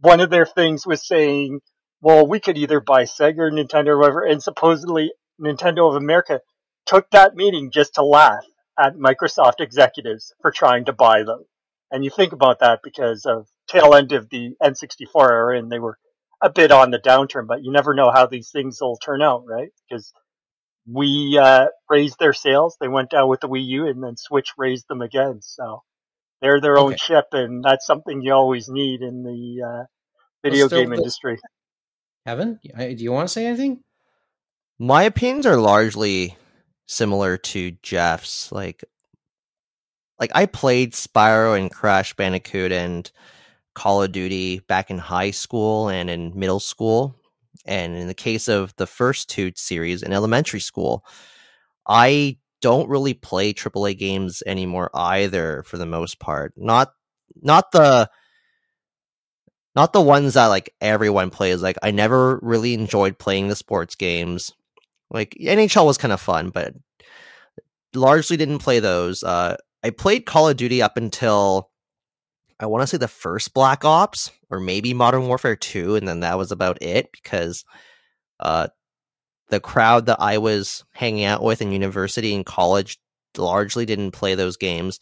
one of their things was saying, well, we could either buy Sega or Nintendo or whatever. And supposedly Nintendo of America took that meeting just to laugh at Microsoft executives for trying to buy them. And you think about that because of tail end of the N64 era and they were a bit on the downturn, but you never know how these things will turn out, right? Because we uh, raised their sales, they went down with the Wii U, and then Switch raised them again. So they're their own Okay. chip, and that's something you always need in the uh, video game the- industry. Kevin, do you want to say anything? My opinions are largely similar to Jeff's. Like, like I played Spyro and Crash Bandicoot and Call of Duty back in high school and in middle school, and in the case of the first two series in elementary school. I don't really play AAA games anymore either, for the most part. Not, not the not the ones that like everyone plays. Like I never really enjoyed playing the sports games. Like NHL was kind of fun, but largely didn't play those. Uh, I played Call of Duty up until I want to say the first Black Ops or maybe Modern Warfare 2 and then that was about it because uh the crowd that I was hanging out with in university and college largely didn't play those games.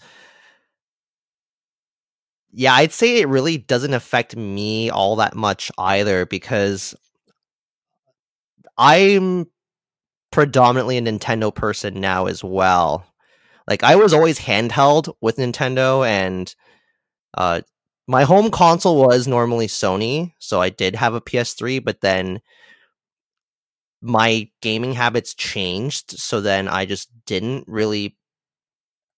Yeah, I'd say it really doesn't affect me all that much either because I'm predominantly a Nintendo person now as well. Like I was always handheld with Nintendo and uh my home console was normally Sony, so I did have a PS3, but then my gaming habits changed, so then I just didn't really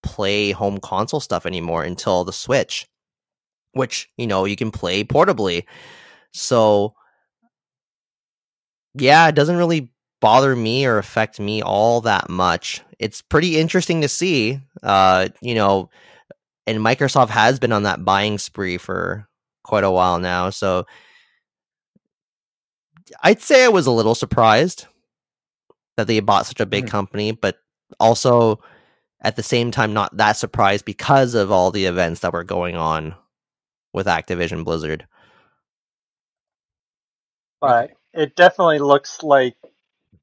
play home console stuff anymore until the Switch, which, you know, you can play portably. So yeah, it doesn't really bother me or affect me all that much. It's pretty interesting to see. Uh, you know, and Microsoft has been on that buying spree for quite a while now. So I'd say I was a little surprised that they bought such a big Mhm. company, but also at the same time not that surprised because of all the events that were going on with Activision Blizzard. but it definitely looks like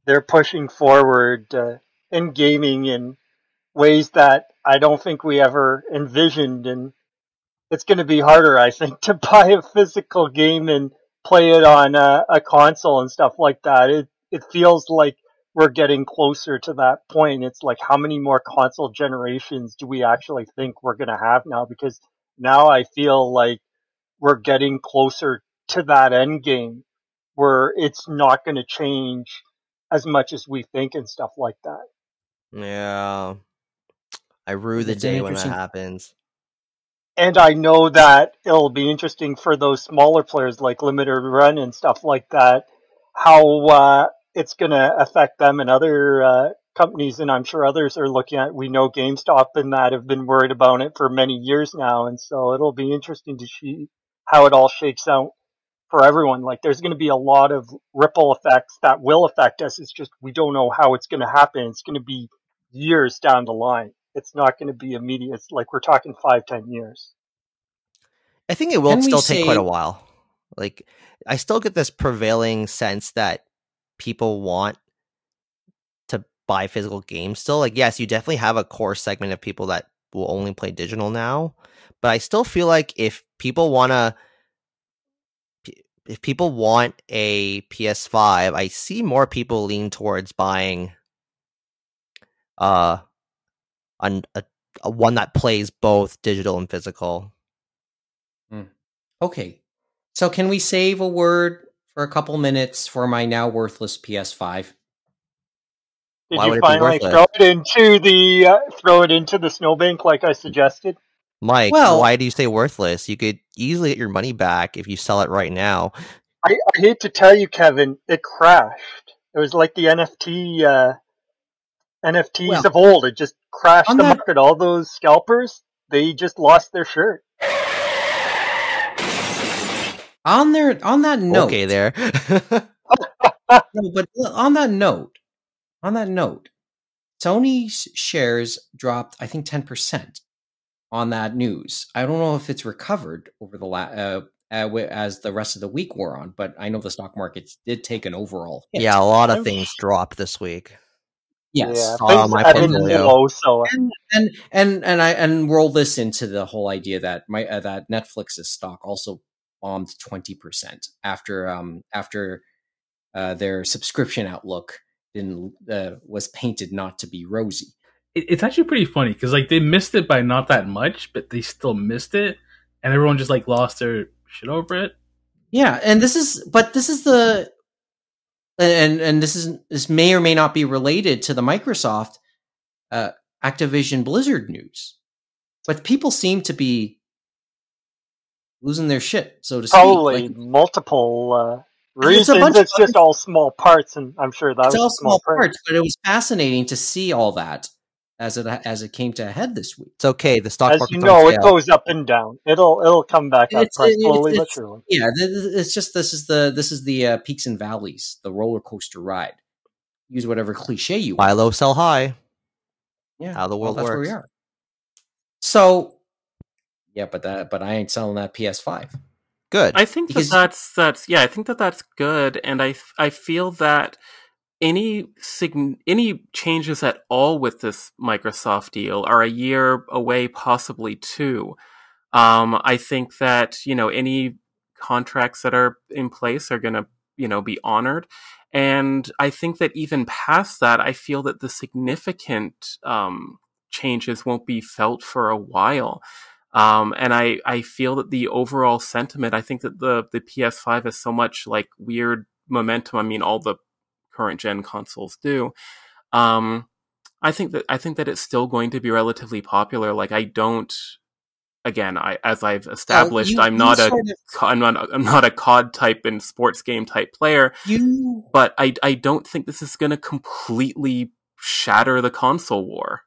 they're pushing forward uh, in gaming in ways that I don't think we ever envisioned, and it's going to be harder, I think, to buy a physical game and play it on a, a console and stuff like that. It it feels like we're getting closer to that point. It's like how many more console generations do we actually think we're going to have now? Because now I feel like we're getting closer to that end game where it's not going to change as much as we think and stuff like that. Yeah. I rue the It's day when that happens. And I know that it'll be interesting for those smaller players like Limited Run and stuff like that, how uh, it's going to affect them and other uh, companies. And I'm sure others are looking at, we know GameStop and that have been worried about it for many years now. And so it'll be interesting to see how it all shakes out for everyone. Like there's going to be a lot of ripple effects that will affect us. It's just we don't know how it's going to happen. It's going to be years down the line. It's not going to be immediate. It's like we're talking five, ten years. I think it will Can still take quite a while. Like I still get this prevailing sense that people want to buy physical games still. Like yes, you definitely have a core segment of people that will only play digital now, but I still feel like if people want to if people want a PS5, I see more people lean towards buying uh an, a, a one that plays both digital and physical. Okay. So can we save a word for a couple minutes for my now worthless PS5? Did Why would you it be finally worthless? throw it into the uh, throw it into the snowbank like I suggested? Mike, Well- why do you say worthless? You could easily get your money back if you sell it right now. I, I hate to tell you, Kevin, it crashed. It was like the NFT uh, NFTs Well, of old. It just crashed on the that- market. All those scalpers, they just lost their shirt. On their on that note. Okay, there. No, but on that note, on that note, Sony's shares dropped, I think, ten percent on that news. I don't know if it's recovered over the la- uh, uh, as the rest of the week wore on, but I know the stock markets did take an overall hit. yeah, a lot of things dropped this week. Yes. Yeah, Oh, things my have been portfolio. low, so and and and and I and roll this into the whole idea that my uh, that Netflix's stock also bombed twenty percent after um after uh, their subscription outlook didn't uh, was painted not to be rosy. It, it's actually pretty funny because like they missed it by not that much, but they still missed it, and everyone just like lost their shit over it. Yeah, and this is but this is the and and this is this may or may not be related to the Microsoft uh, Activision Blizzard news, but people seem to be losing their shit, so to speak. probably Like, multiple uh, It's a reasons. bunch It's, of just all small parts, and I'm sure that it's was all small, print. parts, but it was fascinating to see all that as it as it came to a head this week. It's okay. The stock As market's you know, it sale. goes up and down. It'll it'll come back up It's- price it- slowly it's- but surely. Yeah, th- th- it's just this is the this is the uh, peaks and valleys, the roller coaster ride. Use whatever cliche you want. Buy low, sell high. Yeah, How the well, world that's where we works. are. So, yeah, but that but I ain't selling that PS5. Good. I think Because- that that's that's yeah. I think that that's good, and I I feel that any sign, any changes at all with this Microsoft deal are a year away, possibly two. Um, I think that you know any contracts that are in place are going to you know be honored, and I think that even past that, I feel that the significant um, changes won't be felt for a while. Um, and I, I feel that the overall sentiment, I think that the, the PS5 has so much like weird momentum. I mean, all the current gen consoles do. Um, I think that, I think that it's still going to be relatively popular. Like I don't, again, I, as I've established, you- I'm not a, of, I'm not, I'm not a COD type and sports game type player, You but I, I don't think this is going to completely shatter the console war.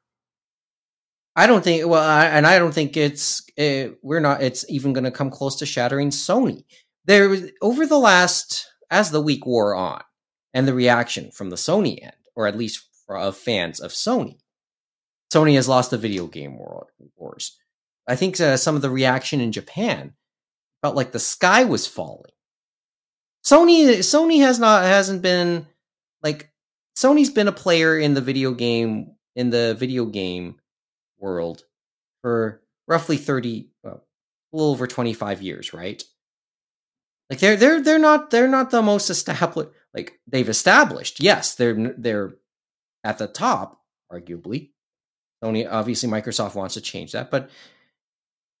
I don't think well, I, and I don't think it's uh, we're not. It's even going to come close to shattering Sony. There was over the last as the week wore on, and the reaction from the Sony end, or at least of fans of Sony, Sony has lost the video game world wars. I think uh, some of the reaction in Japan felt like the sky was falling. Sony Sony has not hasn't been like Sony's been a player in the video game in the video game world for roughly 30 well, a little over 25 years, right? Like they're they're they're not they're not the most established like they've established. Yes, they're they're at the top arguably. Sony obviously Microsoft wants to change that, but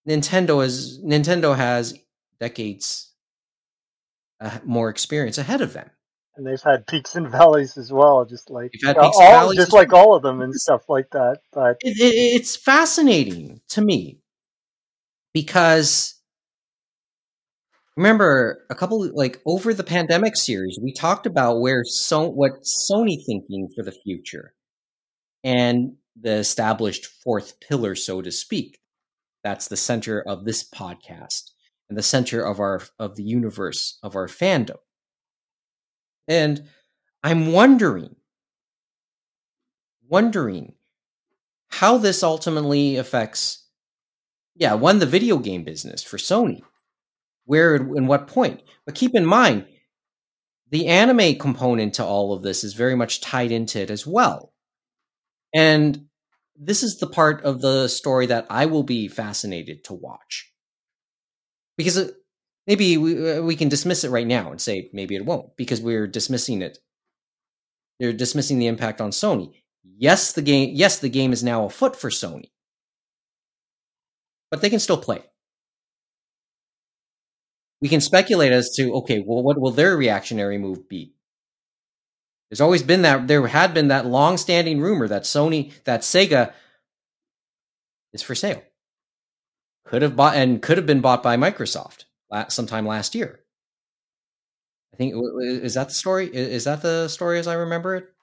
Nintendo is Nintendo has decades uh, more experience ahead of them. And they've had peaks and valleys as well, just like had uh, peaks all, just like all of them and stuff like that. But it, it, it's fascinating to me because remember a couple like over the pandemic series we talked about where so what sony thinking for the future and the established fourth pillar so to speak. That's the center of this podcast and the center of our of the universe of our fandom. And i'm wondering wondering how this ultimately affects yeah one the video game business for sony where and what point. But keep in mind the anime component to all of this is very much tied into it as well. And this is the part of the story that i will be fascinated to watch. Because it, maybe we, uh, we can dismiss it right now and say maybe it won't because we're dismissing it. They're dismissing the impact on sony. Yes the game yes the game is now afoot for sony. But they can still play we can speculate as to okay well what will their reactionary move be there's always been that there had been that long-standing rumor that sony that sega is for sale could have bought and could have been bought by microsoft sometime last year i think is that the story is that the story as i remember it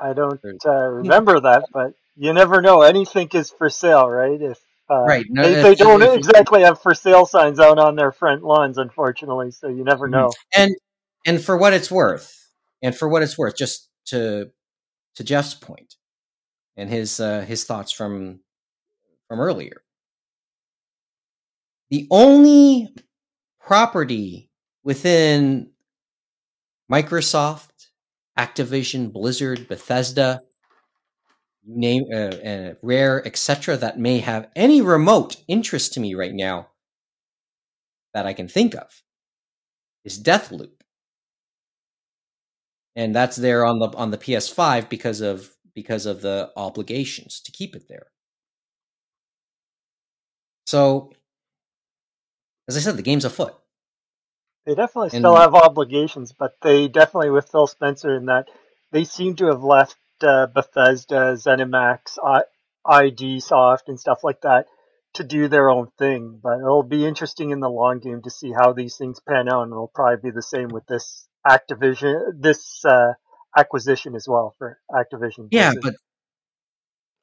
I don't uh, remember that. But you never know. Anything is for sale, right? If uh, Right, no, they, they don't exactly have for sale signs out on their front lawns, unfortunately. So you never Mhm. know. and and for what it's worth and for what it's worth just to to jeff's point and his uh his thoughts from from earlier the only property within microsoft activision blizzard bethesda name uh, uh, rare etc that may have any remote interest to me right now that i can think of is deathloop. And that's there on the on the ps5 because of because of the obligations to keep it there. So as i said the game's afoot. They definitely And- still have obligations, but they definitely, with Phil Spencer, in that they seem to have left uh, Bethesda, ZeniMax, I- ID Soft, and stuff like that to do their own thing. But it'll be interesting in the long game to see how these things pan out, and it'll probably be the same with this Activision, this uh, acquisition as well for Activision. yeah but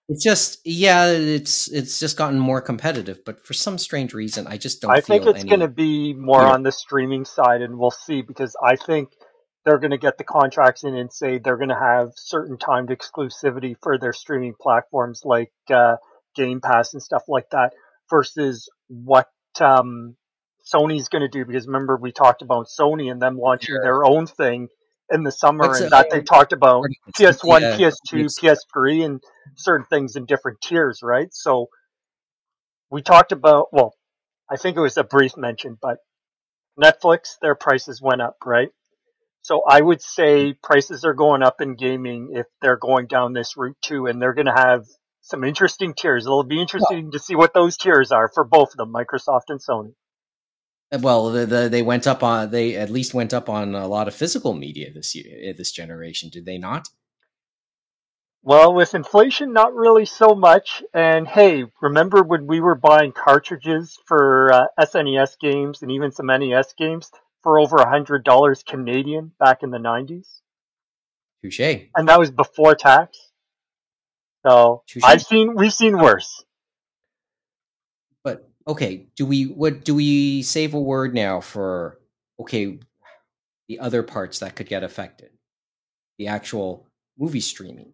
it's just yeah it's it's just gotten more competitive but for some strange reason i just don't I think it's any going to be more Yeah. on the streaming side, and we'll see because I think they're going to get the contracts in and say they're going to have certain timed exclusivity for their streaming platforms like uh, Game Pass and stuff like that, versus what um, Sony's going to do. Because remember, we talked about Sony and them launching Sure. their own thing in the summer, What's, and that they talked about What do you think? PS1, Yeah, PS2, PS3, and certain things in different tiers, right? So we talked about, well, I think it was a brief mention, but Netflix, their prices went up, right? So I would say prices are going up in gaming if they're going down this route too, and they're going to have some interesting tiers. It'll be interesting to see what those tiers are for both of them, Microsoft and Sony. well the, the, they went up on they at least went up on a lot of physical media this year eh, this generation did they not Well, with inflation, not really so much. And hey, remember when we were buying cartridges for uh, SNES games and even some NES games for over a hundred dollars Canadian back in the nineties, touche and that was before tax. So Touche. I've seen, we've seen worse. But okay, do we what do we save a word now for okay the other parts that could get affected. The actual movie streaming.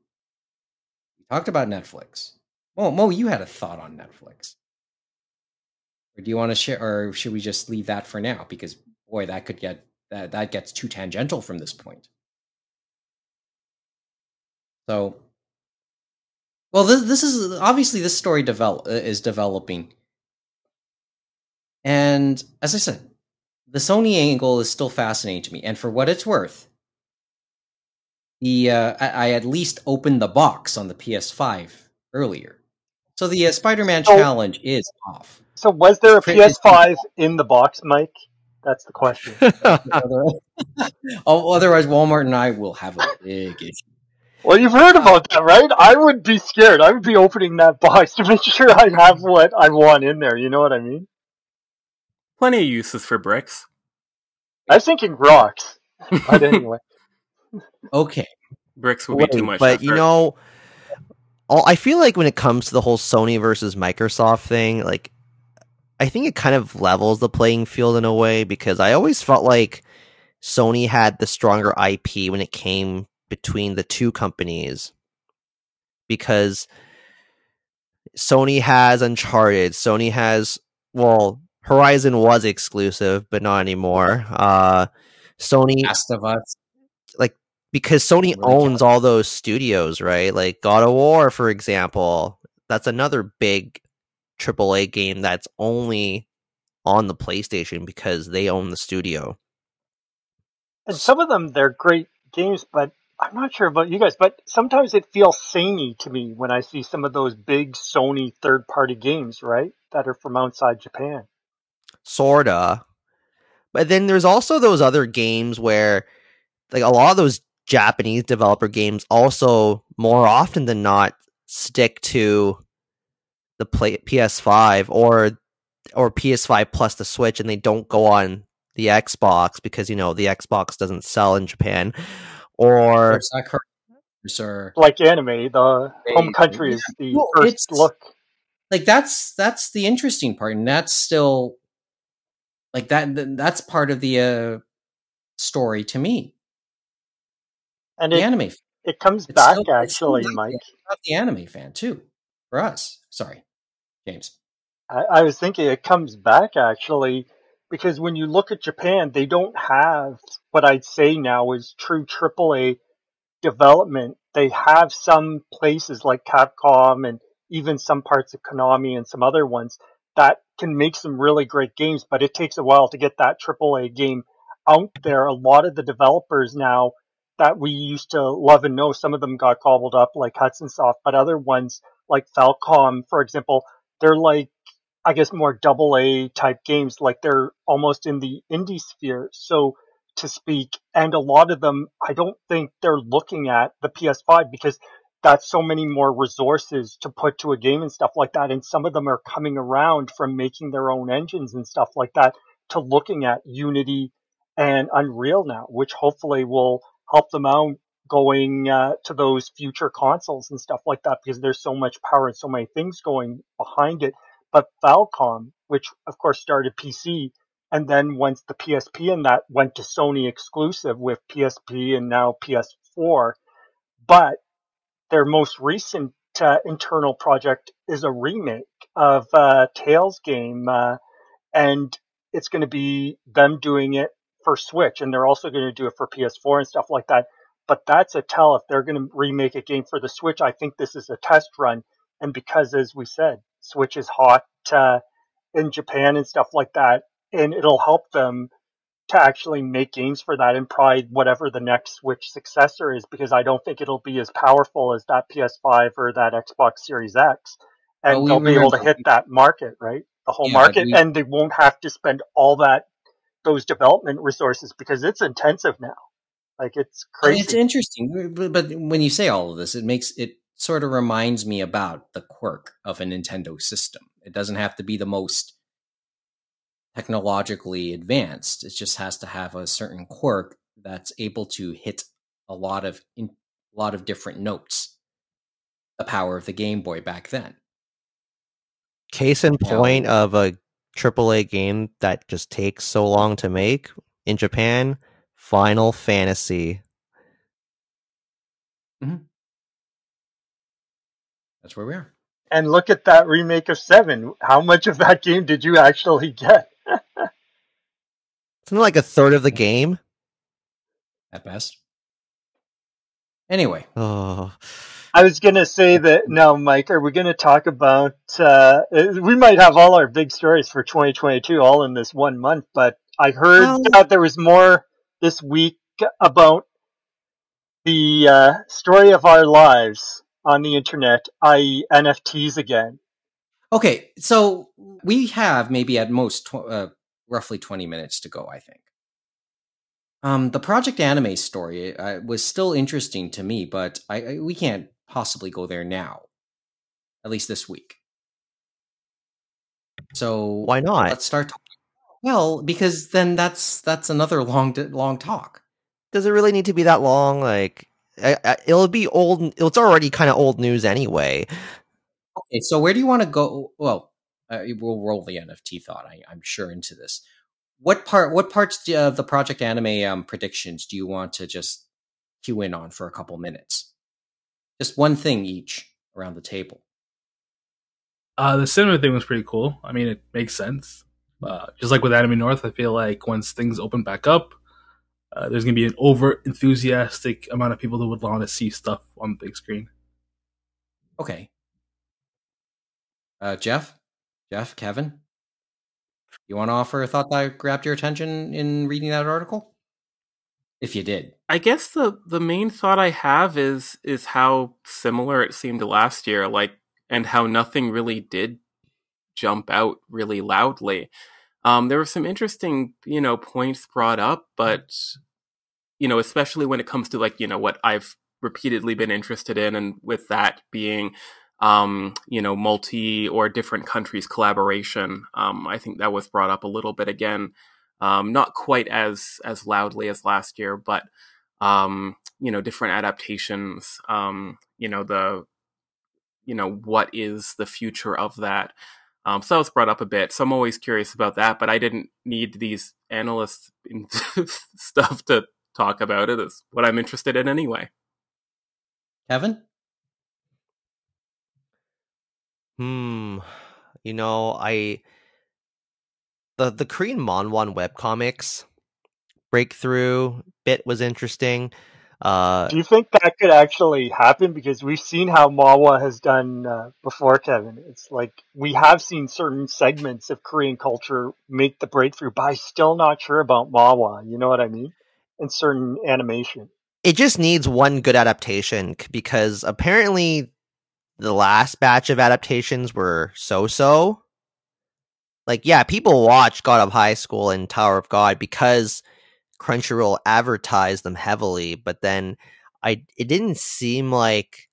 We talked about Netflix. Mo, Mo, you had a thought on Netflix. Or do you want to share or should we just leave that for now? Because boy, that could get that that gets too tangential from this point. So well, this this is obviously this story develop uh, is developing, and as I said, the Sony angle is still fascinating to me. And for what it's worth, the uh, I, I at least opened the box on the PS5 earlier, so the uh, Spider-Man So- challenge is off. So was there a PS5 in the box, Mike? That's the question. Oh, Otherwise, Walmart and I will have a big issue. Well, you've heard uh, about that, right? I would be scared. I would be opening that box to make sure I have what I want in there. You know what I mean? Plenty of uses for bricks. I was thinking rocks, but anyway. Okay, Bricks would be too much. But you know, all, I feel like when it comes to the whole Sony versus Microsoft thing, like I think it kind of levels the playing field in a way because I always felt like Sony had the stronger IP when it came between the two companies because Sony has Uncharted, Sony has well, Horizon was exclusive, but not anymore. Uh Sony Last of Us. because Sony Really owns all those studios, right? Like God of War, for example, that's another big AAA game that's only on the PlayStation because they own the studio. And some of them, they're great games, but I'm not sure about you guys, but sometimes it feels samey to me when I see some of those big Sony third party games, right? That are from outside Japan. Sorta. But then there's also those other games where like a lot of those Japanese developer games also more often than not stick to the play- PS5 or or PS5 plus the Switch and they don't go on the Xbox because you know the Xbox doesn't sell in Japan or Is? Or Like anime, the They- home country is the Well, first it's- look. like that's that's the interesting part, and that's still like that. That's part of the uh, story to me. And The it, anime, it comes It's back still- actually, Mike. not the anime fan too. For us, sorry, James. I, I was thinking it comes back actually because when you look at Japan, they don't have what I'd say now is true AAA development. They have some places like Capcom and even some parts of Konami and some other ones that can make some really great games, but it takes a while to get that AAA game out there. A lot of the developers now that we used to love and know, some of them got gobbled up like Hudson Soft, but other ones like Falcom, for example, they're like I guess more double A type games, like they're almost in the indie sphere, so to speak. And a lot of them, I don't think they're looking at the PS5 because that's so many more resources to put to a game and stuff like that. And some of them are coming around from making their own engines and stuff like that to looking at Unity and Unreal now, which hopefully will help them out going uh, to those future consoles and stuff like that because there's so much power and so many things going behind it but Falcom, which of course started PC, and then once the PSP and that went to Sony exclusive with PSP and now PS4, but their most recent uh, internal project is a remake of uh, Tales game, uh, and it's going to be them doing it for Switch, and they're also going to do it for PS4 and stuff like that. But that's a tell if they're going to remake a game for the Switch. I think this is a test run, and because, as we said, Switch is hot uh, in Japan and stuff like that, and it'll help them to actually make games for that and probably whatever the next Switch successor is, because I don't think it'll be as powerful as that PS5 or that Xbox Series X, and they'll be able to hit that market, right? The whole Yeah, market, we- and they won't have to spend all that those development resources because it's intensive now. Like it's And It's interesting, but, but when you say all of this, it makes it sort of reminds me about the quirk of a Nintendo system. It doesn't have to be the most technologically advanced. It just has to have a certain quirk that's able to hit a lot of in, a lot of different notes. The power of the Game Boy back then. case in Yeah. point of a AAA game that just takes so long to make in Japan, Final Fantasy. That's where we are. And look at that remake of Seven. How much of that game did you actually get? Something like a third of the game. At best. Anyway, Oh, I was gonna say that now, Mike. Are we gonna talk about? Uh, we might have all our big stories for 2022 all in this one month, but I heard Well- that there was more this week about the uh, story of our lives on the internet, i.e., NFTs again. okay, so we have maybe at most tw- uh, roughly 20 minutes to go, I think. Um, the Project Anime story uh, was still interesting to me, but I, I we can't possibly go there now, at least this week. So why not? let's start. Talking. Well, because then that's that's another long long talk. Does it really need to be that long? Like, I, I, it'll be old. It's already kind of old news anyway. Okay, so where do you want to go? Well, uh, we'll roll the NFT thought. I, I'm sure into this. What part? What parts of the Project Anime um, predictions do you want to just cue in on for a couple minutes? Just one thing each around the table. Uh, the cinema thing was pretty cool. I mean, it makes sense. Uh, just like with Anime North, I feel like once things open back up, uh, there's gonna be an over enthusiastic amount of people that would want to see stuff on the big screen. Okay. Uh, Jeff, Jeff, Kevin, you want to offer a thought that grabbed your attention in reading that article? If you did, I guess the the main thought I have is is how similar it seemed to last year, like and how nothing really did jump out really loudly. Um, there were some interesting, you know, points brought up, but you know, especially when it comes to like, you know, what I've repeatedly been interested in, and with that being, um, you know, multi or different countries collaboration. Um, I think that was brought up a little bit again, um, not quite as as loudly as last year, but um, you know, different adaptations. Um, you know, the you know, what is the future of that? Um, so that was brought up a bit. So I'm always curious about that, but I didn't need these analysts stuff to talk about it. It's what I'm interested in anyway. Kevin. Hmm. You know, I the the Korean manhwa webcomics breakthrough bit was interesting. Uh, Do you think that could actually happen? Because we've seen how manhwa has done uh, before, Kevin. It's like we have seen certain segments of Korean culture make the breakthrough, but I'm still not sure about manhwa. You know what I mean? In certain animation. it just needs one good adaptation because apparently the last batch of adaptations were so so. Like, yeah, people watch God of High School and Tower of God because Crunchyroll advertised them heavily, but then I it didn't seem like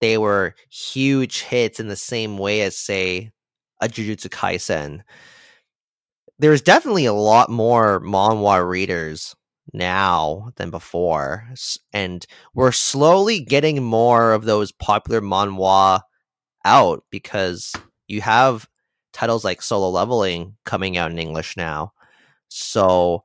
they were huge hits in the same way as say a Jujutsu Kaisen. There's definitely a lot more manhwa readers now than before, and we're slowly getting more of those popular manhwa out because you have titles like Solo Leveling coming out in English now. So,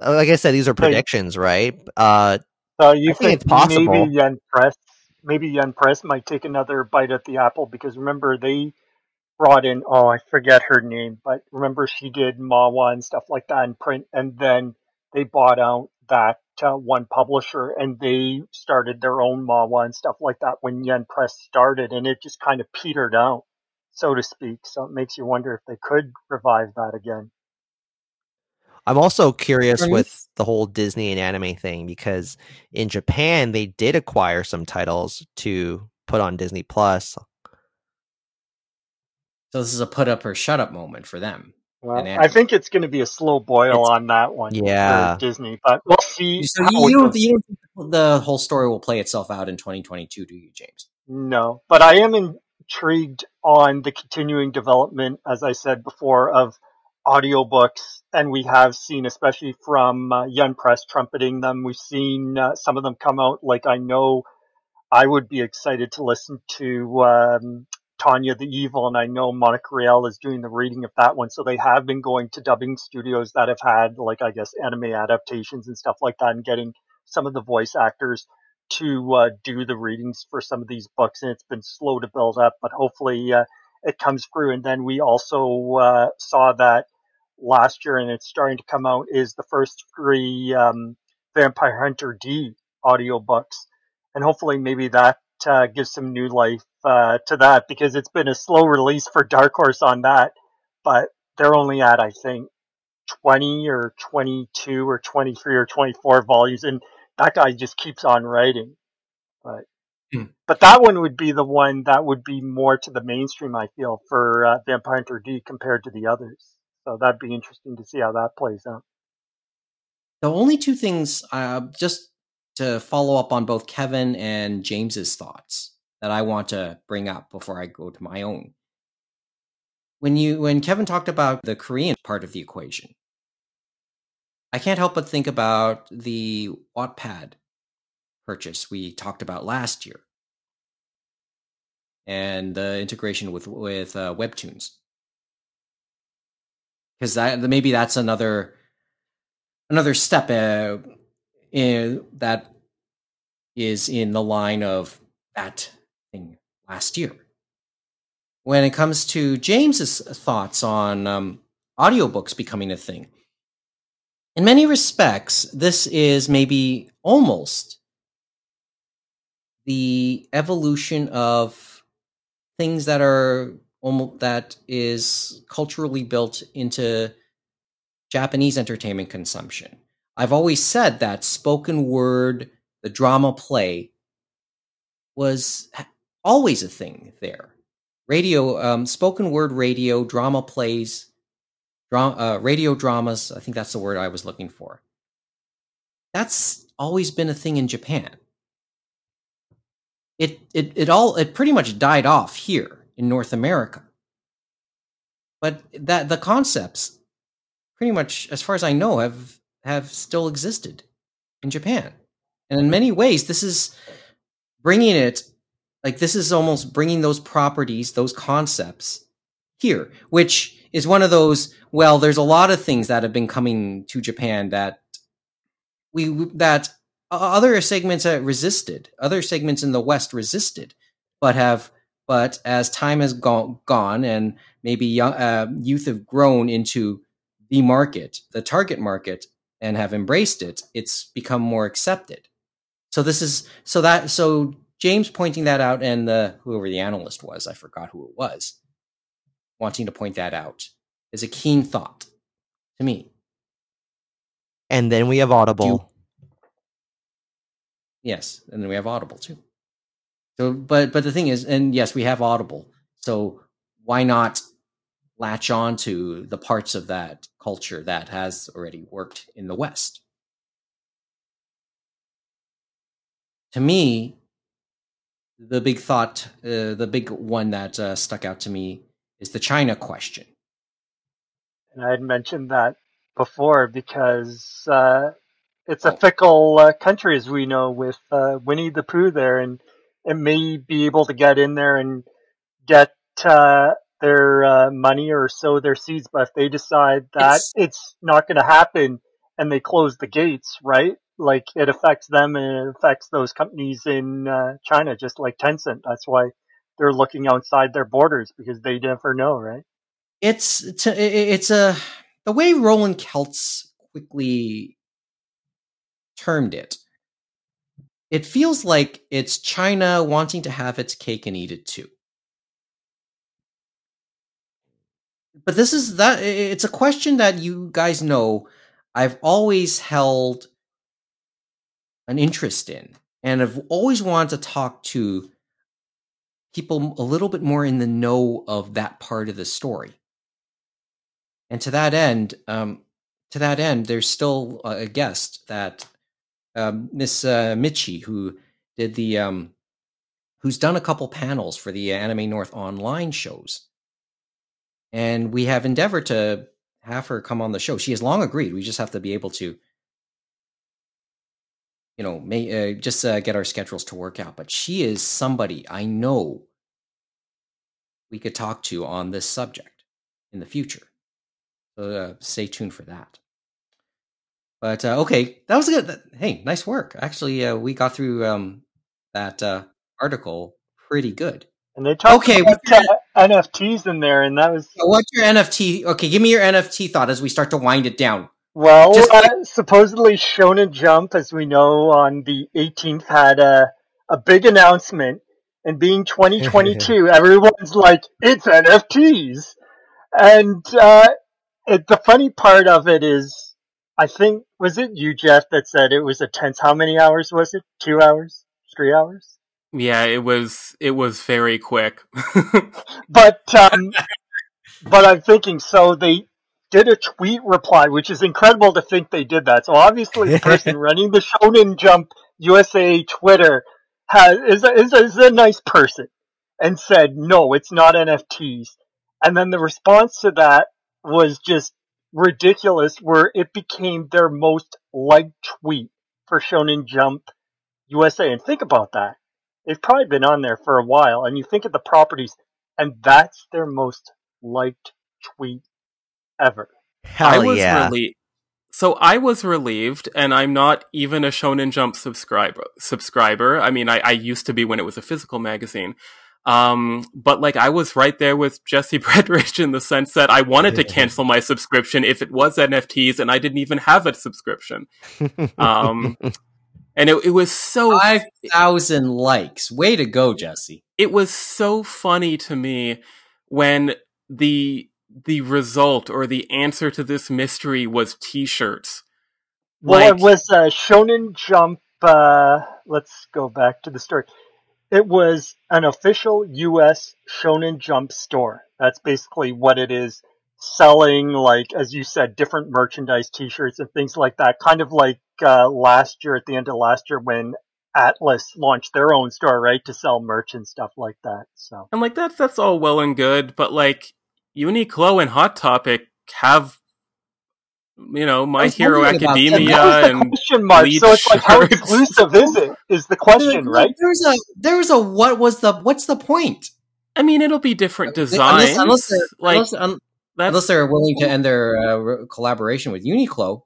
like I said, these are So predictions, right? Uh, So you I think it's possible. maybe Yen Press, maybe Yen Press might take another bite at the apple because remember they brought in oh I forget her name, but remember she did manhwa and stuff like that in print, and then they bought out that uh, one publisher and they started their own manhwa and stuff like that when Yen Press started, and it just kind of petered out, so to speak. So it makes you wonder if they could revive that again. I'm also curious with the whole Disney and anime thing because in Japan they did acquire some titles to put on Disney Plus. So this is a put up or shut up moment for them. Well, I think it's going to be a slow boil It's- on that one Yeah. for Disney, but we'll see. So how you, it you, don't, goes. you don't the whole story will play itself out in 2022, do you, James? No, but I am intrigued on the continuing development, as I said before, of audiobooks. And we have seen, especially from uh, Yen Press trumpeting them, we've seen uh, some of them come out. Like I know I would be excited to listen to um, Tanya the Evil, and I know Monica Rial is doing the reading of that one. So they have been going to dubbing studios that have had, like, I guess, anime adaptations and stuff like that, and getting some of the voice actors to uh, do the readings for some of these books. And it's been slow to build up, but hopefully uh, it comes through. And then we also uh, saw that last year, and it's starting to come out, is the first three um, Vampire Hunter D audiobooks. And hopefully maybe that uh, gives some new life uh, to that because it's been a slow release for Dark Horse on that, but they're only at I think 20 or 22 or 23 or 24 volumes, and that guy just keeps on writing. But Hmm. but that one would be the one that would be more to the mainstream, I feel, for uh, Vampire Hunter D compared to the others. So that'd be interesting to see how that plays out. The only two things, uh, just to follow up on both Kevin and James's thoughts, that I want to bring up before I go to my own. When you when Kevin talked about the Korean part of the equation, I can't help but think about the Wattpad purchase we talked about last year, and the integration with with uh, Webtoons, because that maybe that's another another step uh, in, that is in the line of that thing last year. When it comes to James's thoughts on um, audiobooks becoming a thing, in many respects, this is maybe almost the evolution of things that are almost that is culturally built into Japanese entertainment consumption. I've always said that spoken word, the drama play, was always a thing there. Radio, um, spoken word radio, drama plays, dra- uh, radio dramas, I think that's the word I was looking for. That's always been a thing in Japan. It, it, it all, it pretty much died off here in North America. But that, the concepts, pretty much, as far as I know, have have still existed in Japan. And in many ways, this is bringing it like this is almost bringing those properties, those concepts here, which is one of those. Well, there's a lot of things that have been coming to Japan that we that other segments resisted, other segments in the West resisted, but have but as time has gone, gone and maybe young, uh, youth have grown into the market, the target market, and have embraced it, it's become more accepted. So this is so that so James pointing that out and the whoever the analyst was, I forgot who it was, wanting to point that out is a keen thought to me. And then we have Audible. Yes, and then we have Audible too. So, but but the thing is, and yes, we have Audible. So why not latch on to the parts of that culture that has already worked in the West? To me, the big thought, uh, the big one that uh, stuck out to me is the China question. And I had mentioned that before because uh, it's a Oh. fickle uh, country, as we know, with uh, Winnie the Pooh there, and it may be able to get in there and get uh, their uh, money or sow their seeds. But if they decide that It's- it's not going to happen and they close the gates, right? Like it affects them and it affects those companies in uh, China, just like Tencent. That's why they're looking outside their borders because they never know, right? it's it's a, it's a the way Roland Kelts quickly termed it. It feels like it's China wanting to have its cake and eat it too. But this is that it's a question that you guys know I've always held an interest in and I've always wanted to talk to people a little bit more in the know of that part of the story. And to that end, um, to that end, there's still a guest that um, Miss uh, Michi, who did the, um, who's done a couple panels for the Anime North online shows, and we have endeavored to have her come on the show. She has long agreed. We just have to be able to, you know, may, uh, just uh, get our schedules to work out. But she is somebody I know we could talk to on this subject in the future. So uh, stay tuned for that. But uh, okay, that was good. Hey, nice work. Actually, uh, we got through um, that uh, article pretty good. And they talked Okay, about NFTs in there, and that was So what's your NFT? Okay, give me your NFT thought as we start to wind it down. well, Just uh, supposedly Shonen Jump, as we know, on the 18th had a a big announcement, and being 2022, everyone's like, it's NFTs, and uh, it, the funny part of it is, I think was it you, Jeff, that said it was a tense. How many hours was it? Two hours? Three hours? Yeah, it was it was very quick. But um, but I'm thinking so they did a tweet reply, which is incredible to think they did that. So obviously the person running the Shonen Jump USA Twitter has is a, is a, is a nice person and said no, it's not NFTs. And then the response to that was just ridiculous, where it became their most liked tweet for Shonen Jump USA. And think about that. They've probably been on there for a while, and you think of the properties, and that's their most liked tweet ever. Hell I was yeah. really so I was relieved, and I'm not even a Shonen Jump subscriber. Subscriber. I mean, I, I used to be when it was a physical magazine. Um, but like I was right there with Jesse Bredrich in the sense that I wanted to cancel my subscription if it was NFTs, and I didn't even have a subscription. Um, and it, it was so Five thousand likes. Way to go, Jesse. it was so funny to me when the the result or the answer to this mystery was t-shirts Well, Like- it was uh, Shonen Jump. Uh, let's go back to the story. It was an official U.S. Shonen Jump store. That's basically what it is. Selling, like as you said, different merchandise, T-shirts, and things like that. Kind of like uh, last year, at the end of last year, when Atlus launched their own store, right, to sell merch and stuff like that. So and like that's that's all well and good but like uniqlo and hot topic have you know my hero wondering about that. and academia that was the and question mark. Bleach So it's like, how shirts. exclusive is it? Is the question, There- right? There's a there's a what was the what's the point? i mean it'll be different designs unless they're, like unless, un- that's unless they're willing to end their uh, collaboration with Uniqlo.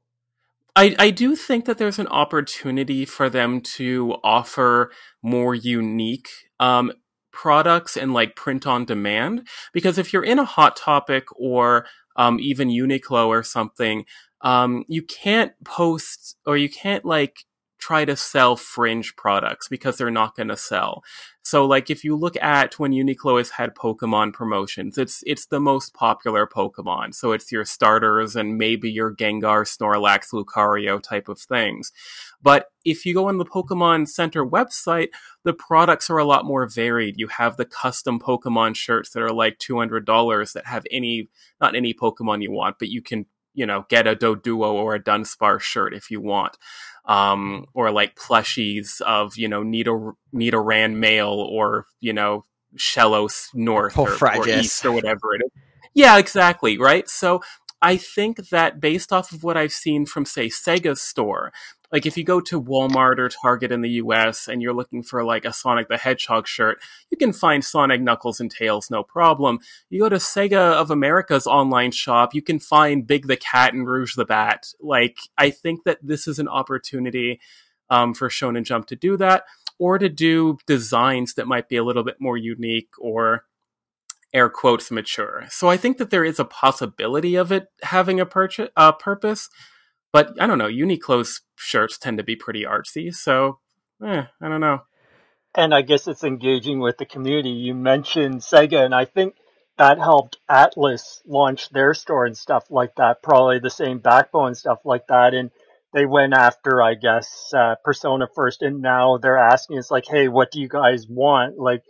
I, I do think that there's an opportunity for them to offer more unique um, products and like print on demand. Because if you're in a Hot Topic or um, even Uniqlo or something, um, you can't post or you can't like try to sell fringe products because they're not going to sell. So like if you look at when Uniqlo has had Pokemon promotions, it's it's the most popular Pokemon. So it's your starters and maybe your Gengar, Snorlax, Lucario type of things. But if you go on the Pokemon Center website, the products are a lot more varied. You have the custom Pokemon shirts that are like $200 that have any not any Pokemon you want, but you can, you know, get a Doduo or a Dunsparce shirt if you want um, or like plushies of you know Nita Nidoran male or you know Shellos North or, or East or whatever it is. Yeah, exactly. Right. So I think that based off of what I've seen from say Sega's store, like if you go to Walmart or Target in the US and you're looking for like a Sonic the Hedgehog shirt, you can find Sonic Knuckles and Tails no problem. You go to Sega of America's online shop, you can find Big the Cat and Rouge the Bat. Like I think that this is an opportunity um, for Shonen Jump to do that or to do designs that might be a little bit more unique or air quotes mature. So I think that there is a possibility of it having a purchase, uh, purpose, but I don't know. Uniqlo's shirts tend to be pretty artsy, so eh, I don't know. and I guess it's engaging with the community. You mentioned Sega, and I think that helped Atlus launch their store and stuff like that. Probably the same backbone stuff like that. And they went after, I guess, uh, Persona first, and now they're asking, it's like, hey, what do you guys want? Like,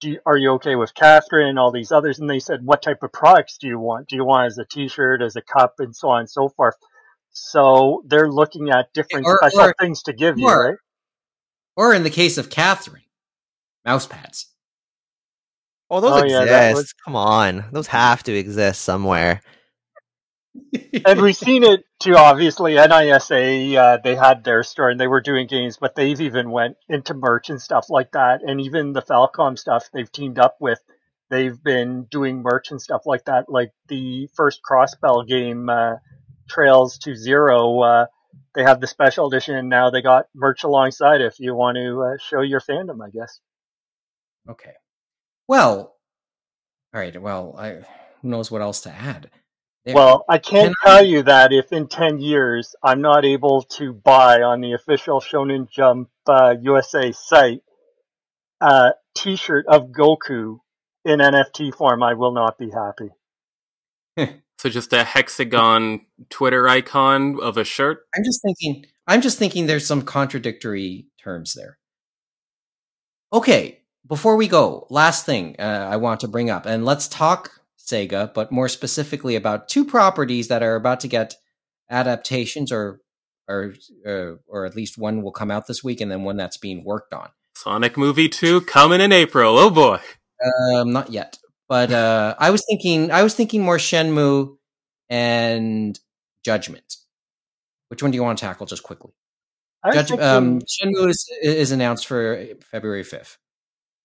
you, are you okay with Catherine and all these others? And they said, what type of products do you want? Do you want as a T-shirt, as a cup, and so on and so forth. So they're looking at different Or- special or- things to give you, right? Or in the case of Catherine, mouse pads. Oh, those Oh, yeah, exist. was- Come on, those have to exist somewhere. and we've seen it too. Obviously, NISA uh, they had their store and they were doing games, but they've even went into merch and stuff like that. And even the Falcom stuff they've teamed up with they've been doing merch and stuff like that. Like the first Crossbell game, uh, Trails to Zero, uh, they have the special edition and now they got merch alongside if you want to uh, show your fandom, I guess. Okay. Well, all right. Well, I, who knows what else to add? There. Well, I can't Can I- tell you that if in 10 years I'm not able to buy on the official Shonen Jump uh, USA site a t-shirt of Goku in NFT form, I will not be happy. So just a hexagon Twitter icon of a shirt. I'm just thinking. I'm just thinking. There's some contradictory terms there. Okay, before we go, last thing uh, I want to bring up, and let's talk Sega, but more specifically about two properties that are about to get adaptations, or or uh, or at least one will come out this week, and then one that's being worked on. Sonic Movie 2 coming in April. Oh boy. Um, not yet, but uh, I was thinking. I was thinking more Shenmue and Judgment. Which one do you want to tackle just quickly? I Judge, um, Shenmue is, is announced for February 5th.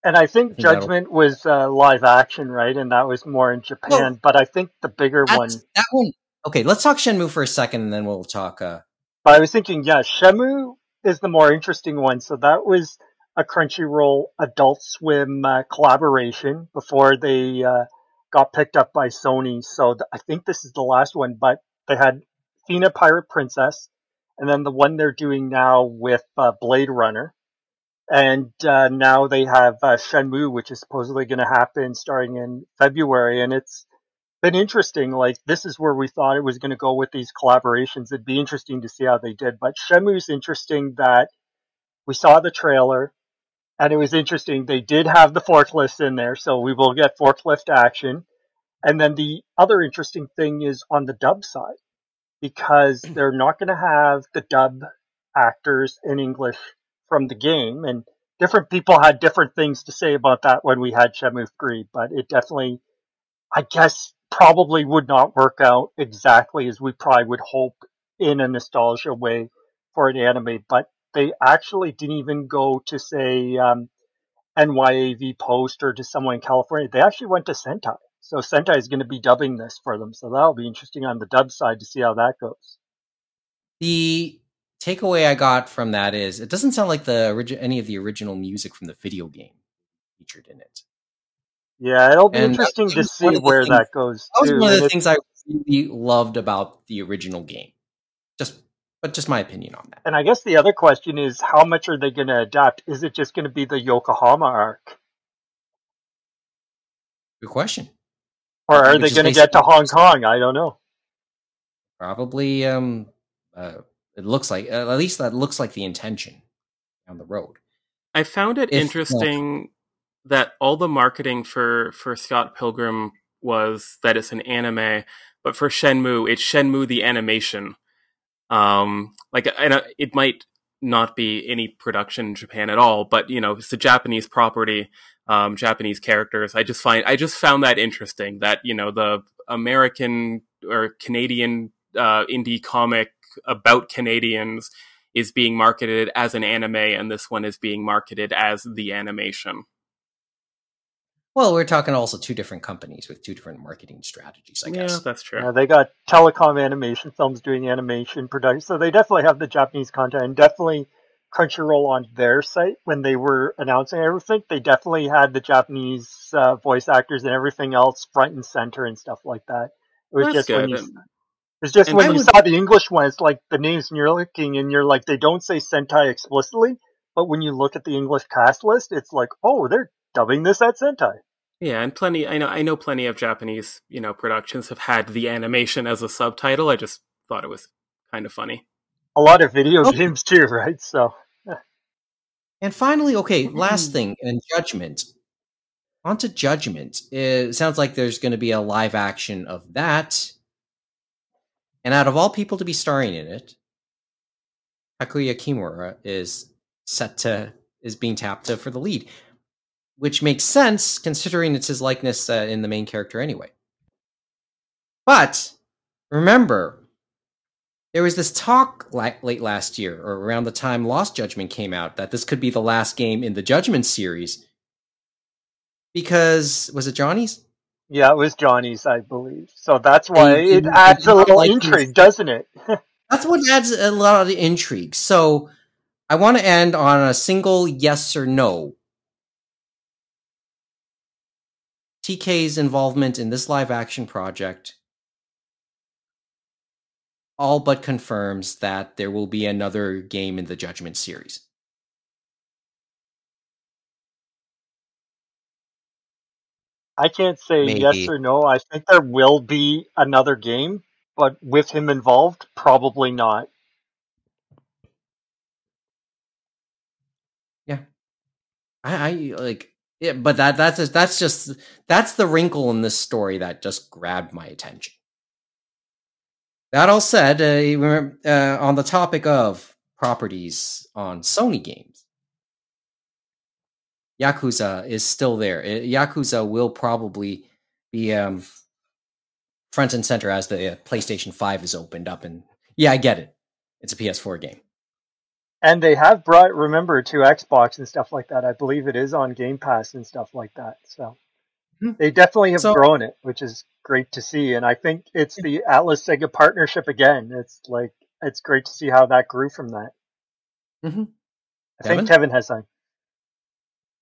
and I think think that'll- Judgment was uh, live action, right? And that was more in Japan. Well, but I think the bigger one, that one. Okay, let's talk Shenmue for a second, and then we'll talk. Uh, but I was thinking, yeah, Shenmue is the more interesting one. So that was a Crunchyroll Adult Swim uh, collaboration before they uh, got picked up by Sony. So th- I think this is the last one, but they had Fena Pirate Princess, and then the one they're doing now with uh, Blade Runner. And uh, now they have uh, Shenmue, which is supposedly going to happen starting in February, and it's been interesting. Like this is where we thought it was going to go with these collaborations. It'd be interesting to see how they did. But Shenmue's interesting that we saw the trailer, and it was interesting. They did have the forklifts in there, so we will get forklift action. And then the other interesting thing is on the dub side, because they're not going to have the dub actors in English from the game, and different people had different things to say about that when we had Shenmue 3, but it definitely, I guess, probably would not work out exactly as we probably would hope in a nostalgia way for an anime, but they actually didn't even go to say um, NYAV Post or to someone in California. They actually went to Sentai. So Sentai is going to be dubbing this for them. So that'll be interesting on the dub side to see how that goes. the takeaway I got from that is it doesn't sound like the origi- any of the original music from the video game featured in it. Yeah, it'll be And interesting to see one of the where things- that goes That was too. one of the it's- things I really loved about the original game. Just, but just my opinion on that. And I guess the other question is how much are they going to adapt? Is it just going to be the Yokohama arc? Good question. Or are they going to get to Hong Kong? I don't know. Probably, um, uh, it looks like uh, at least that looks like the intention down the road. I found it If- interesting that all the marketing for for Scott Pilgrim was that it's an anime, but for Shenmue, it's Shenmue the animation. Um, like, and it might not be any production in Japan at all, but you know, it's a Japanese property, um, Japanese characters. I just find I just found that interesting that you know the American or Canadian uh, indie comic about Canadians is being marketed as an anime, and this one is being marketed as the animation. Well, we're talking also two different companies with two different marketing strategies, I Yeah, guess. that's true. Yeah, they got telecom animation films doing animation production. So they definitely have the Japanese content and definitely Crunchyroll on their site when they were announcing everything. They definitely had the Japanese uh, voice actors and everything else front and center and stuff like that. It was That's just when good. you, it's just And when I you would- saw the English one, it's like the names and you're looking and you're like, they don't say Sentai explicitly, but when you look at the English cast list, it's like, oh, they're dubbing this at Sentai. Yeah, and plenty. I know. I know plenty of Japanese, you know, productions have had the animation as a subtitle. I just thought it was kind of funny. A lot of video Okay. games too, right? So And finally, okay, mm-hmm. last thing, and Judgment. On to Judgment. It sounds like there's going to be a live action of that. And out of all people to be starring in it, Takuya Kimura is set to is being tapped for the lead, which makes sense considering it's his likeness uh, in the main character anyway. But remember, there was this talk late last year, or around the time Lost Judgment came out, that this could be the last game in the Judgment series. because was it Johnny's? Yeah, it was Johnny's, I believe. So that's why And- it and- adds a little like intrigue, this- doesn't it? That's what adds a lot of intrigue. So I want to end on a single yes or no. TK's involvement in this live action project all but confirms that there will be another game in the Judgment series. I can't say Maybe. yes or no. I think there will be another game, but with him involved, probably not. Yeah. I, I like yeah, but that that's just, that's just that's the wrinkle in this story that just grabbed my attention. That all said, uh, uh, on the topic of properties on Sony games, Yakuza is still there. Uh, Yakuza will probably be um, front and center as the uh, PlayStation Five is opened up, and yeah, I get it. It's a PS4 game. And they have brought, remember, to Xbox and stuff like that. I believe it is on Game Pass and stuff like that. So Hmm. they definitely have So- grown it, which is great to see. And I think it's the Atlus Sega partnership again. It's like it's great to see how that grew from that. Mhm. I think Kevin? Kevin has some.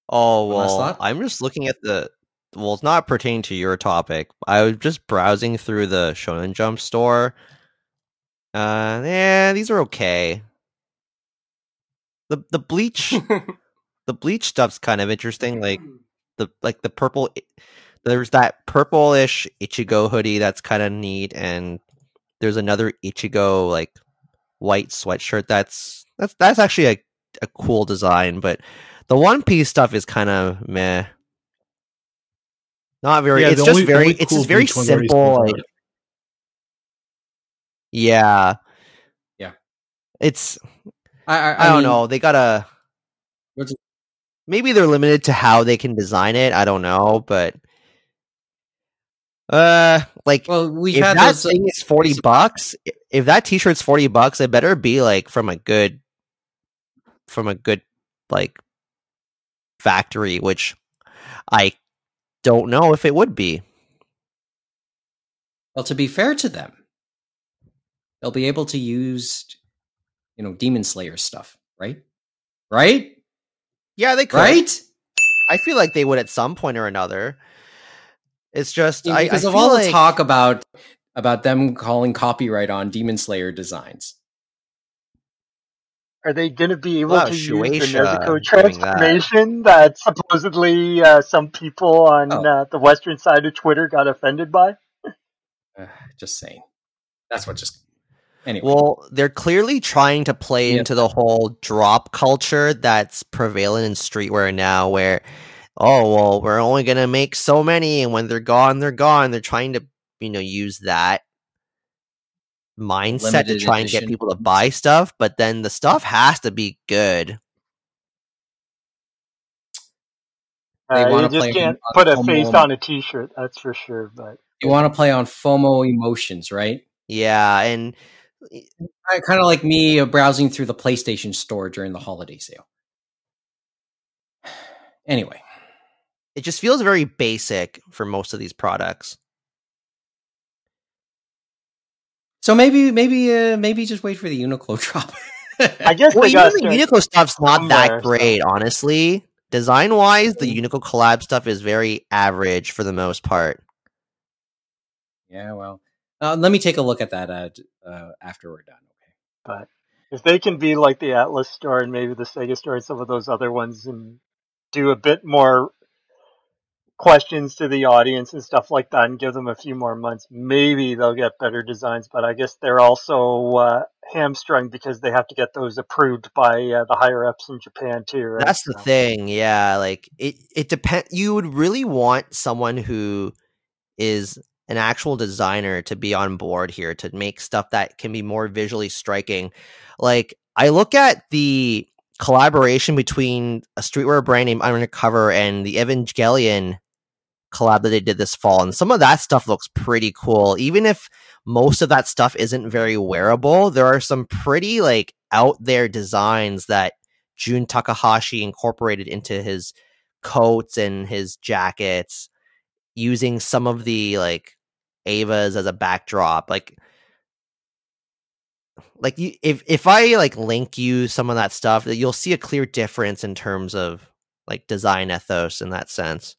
Oh well. I'm just looking at the. Well, it's not pertaining to your topic. I was just browsing through the Shonen Jump store. Uh, yeah, these are okay. The the bleach the bleach stuff's kind of interesting. Like mm. the like the purple. There's that purplish Ichigo hoodie that's kind of neat, and there's another Ichigo like white sweatshirt that's that's that's actually a a cool design, but the One Piece stuff is kind of meh. Not very. Yeah, it's just only- very. only It's just very Bleach ones already simple. Like, yeah, Yeah. It's I I, I, don't mean, know. They gotta. Maybe they're limited to how they can design it. I don't know, but uh, like Well, we've if had that those. uh, thing is forty bucks, if that T-shirt's forty bucks, it better be like from a good, from a good like factory, which I don't know if it would be. Well, to be fair to them, they'll be able to use, you know, Demon Slayer stuff, right? Right? Yeah, they could. Right? I feel like they would at some point or another. It's just I, I because of feel all like, the talk about about them calling copyright on Demon Slayer designs. Are they going to be able Wow, to use the Shueisha Nezuko doing that. transformation that. supposedly uh, some people on Oh. uh, the western side of Twitter got offended by? Uh, just saying. That's what just. Anyway. Well, they're clearly trying to play Yeah. into the whole drop culture that's prevalent in streetwear now, where, oh, well, we're only going to make so many, and when they're gone, they're gone. They're trying to, you know, use that mindset to Limited try and get people to buy stuff, but then the stuff has to be good. They Uh, wanna you just play can't put a FOMO. face on a T-shirt, that's for sure. But you want to play on FOMO emotions, right? Yeah, and Kind of like me uh, browsing through the PlayStation store during the holiday sale. Anyway, it just feels very basic for most of these products. so maybe maybe uh, maybe just wait for the Uniqlo drop. I guess Well, even the Uniqlo stuff's not that great, honestly. Design wise, the Uniqlo collab stuff is very average for the most part. yeah, well, uh, let me take a look at that uh, uh, after we're done. Okay. But if they can be like the Atlus store and maybe the Sega store and some of those other ones and do a bit more questions to the audience and stuff like that and give them a few more months, maybe they'll get better designs. But I guess they're also uh, hamstrung because they have to get those approved by uh, the higher ups in Japan too, right? That's the So- thing, yeah. Like it, it depend. You would really want someone who is an actual designer to be on board here to make stuff that can be more visually striking. Like I look at the collaboration between a streetwear brand named Undercover and the Evangelion collab that they did this fall, and some of that stuff looks pretty cool. Even if most of that stuff isn't very wearable, there are some pretty like out there designs that Jun Takahashi incorporated into his coats and his jackets, using some of the like Evas as a backdrop, like like you, if if I like link you some of that stuff, you'll see a clear difference in terms of like design ethos in that sense.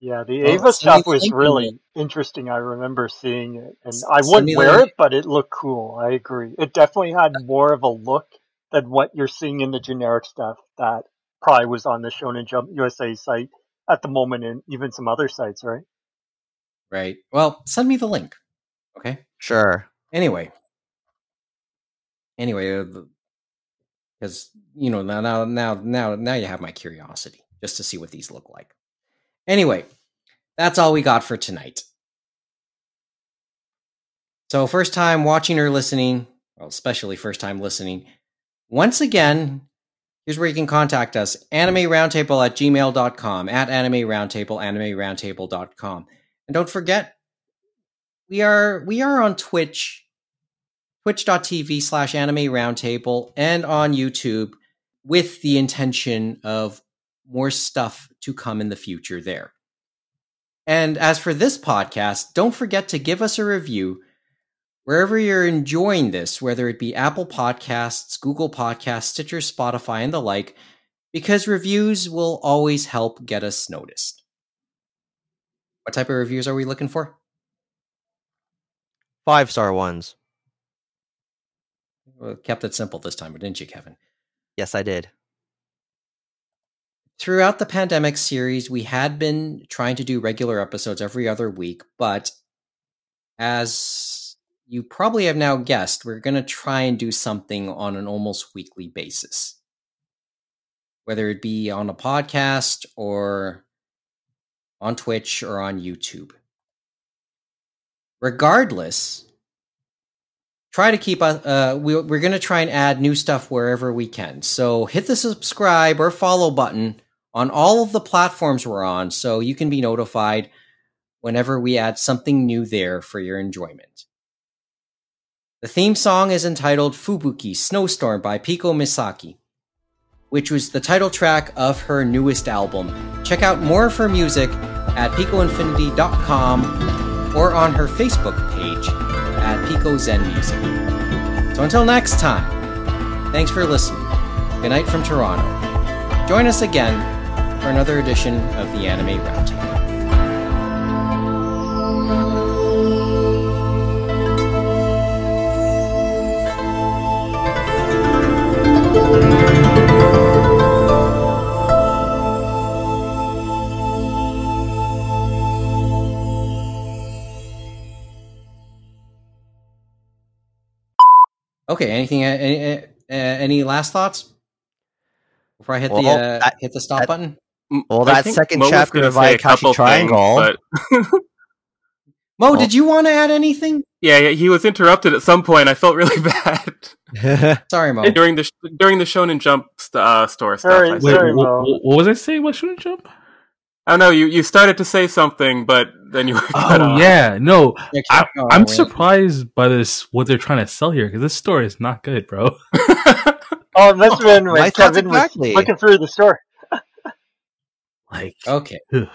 Yeah, the Well, Eva stuff was really interesting. I remember seeing it, and S- I wouldn't wear it, but it looked cool. I agree. It definitely had more of a look than what you're seeing in the generic stuff that probably was on the Shonen Jump USA site at the moment, and even some other sites, right? Right. Well, send me the link. Okay. Sure. Anyway. Anyway, uh, because you know now now now now now you have my curiosity just to see what these look like. Anyway, that's all we got for tonight. So first time watching or listening, well, especially first time listening. Once again, here's where you can contact us. Anime Roundtable at gmail.com, at Anime Roundtable, animeroundtable.com. And don't forget, we are we are on Twitch, twitch.tv slash anime roundtable, and on YouTube with the intention of more stuff to come in the future there. And as for this podcast, don't forget to give us a review wherever you're enjoying this, whether it be Apple Podcasts, Google Podcasts, Stitcher, Spotify, and the like, because reviews will always help get us noticed. What type of reviews are we looking for? Five star ones. Well, kept it simple this time, didn't you, Kevin? Yes, I did. Throughout the pandemic series, we had been trying to do regular episodes every other week, but as you probably have now guessed, we're going to try and do something on an almost weekly basis. Whether it be on a podcast or on Twitch or on YouTube. Regardless, try to keep us uh we, we're going to try and add new stuff wherever we can. So hit the subscribe or follow button on all of the platforms we're on so you can be notified whenever we add something new there for your enjoyment. The theme song is entitled fubuki snowstorm by piko misaki which was the title track of her newest album check out more of her music at picoinfinity.com or on her facebook page at Pico Zen Music. So until next time, thanks for listening. Good night from Toronto. Join us again for another edition of the Anime Roundtable. Okay, anything? uh, Any, uh, any last thoughts before I hit the uh, that- hit the stop that- button? Well, I that second Mo chapter gonna of say a Ayakashi couple Triangle- things, but Mo, Well- did you want to add anything? yeah, yeah, he was interrupted at some point. I felt really bad Sorry, Mo. during the sh- during the Shonen Jump st- uh, store stuff. Sorry, I Wait, said. sorry, Mo. wh- what was I saying? What shouldn't jump? I don't know. You you started to say something, but then you were cut Oh off. yeah, no. I, I'm man. surprised by this what they're trying to sell here because this story is not good, bro. Oh, it must have been My when thoughts Kevin exactly. was looking through the store. Like, Okay. ugh.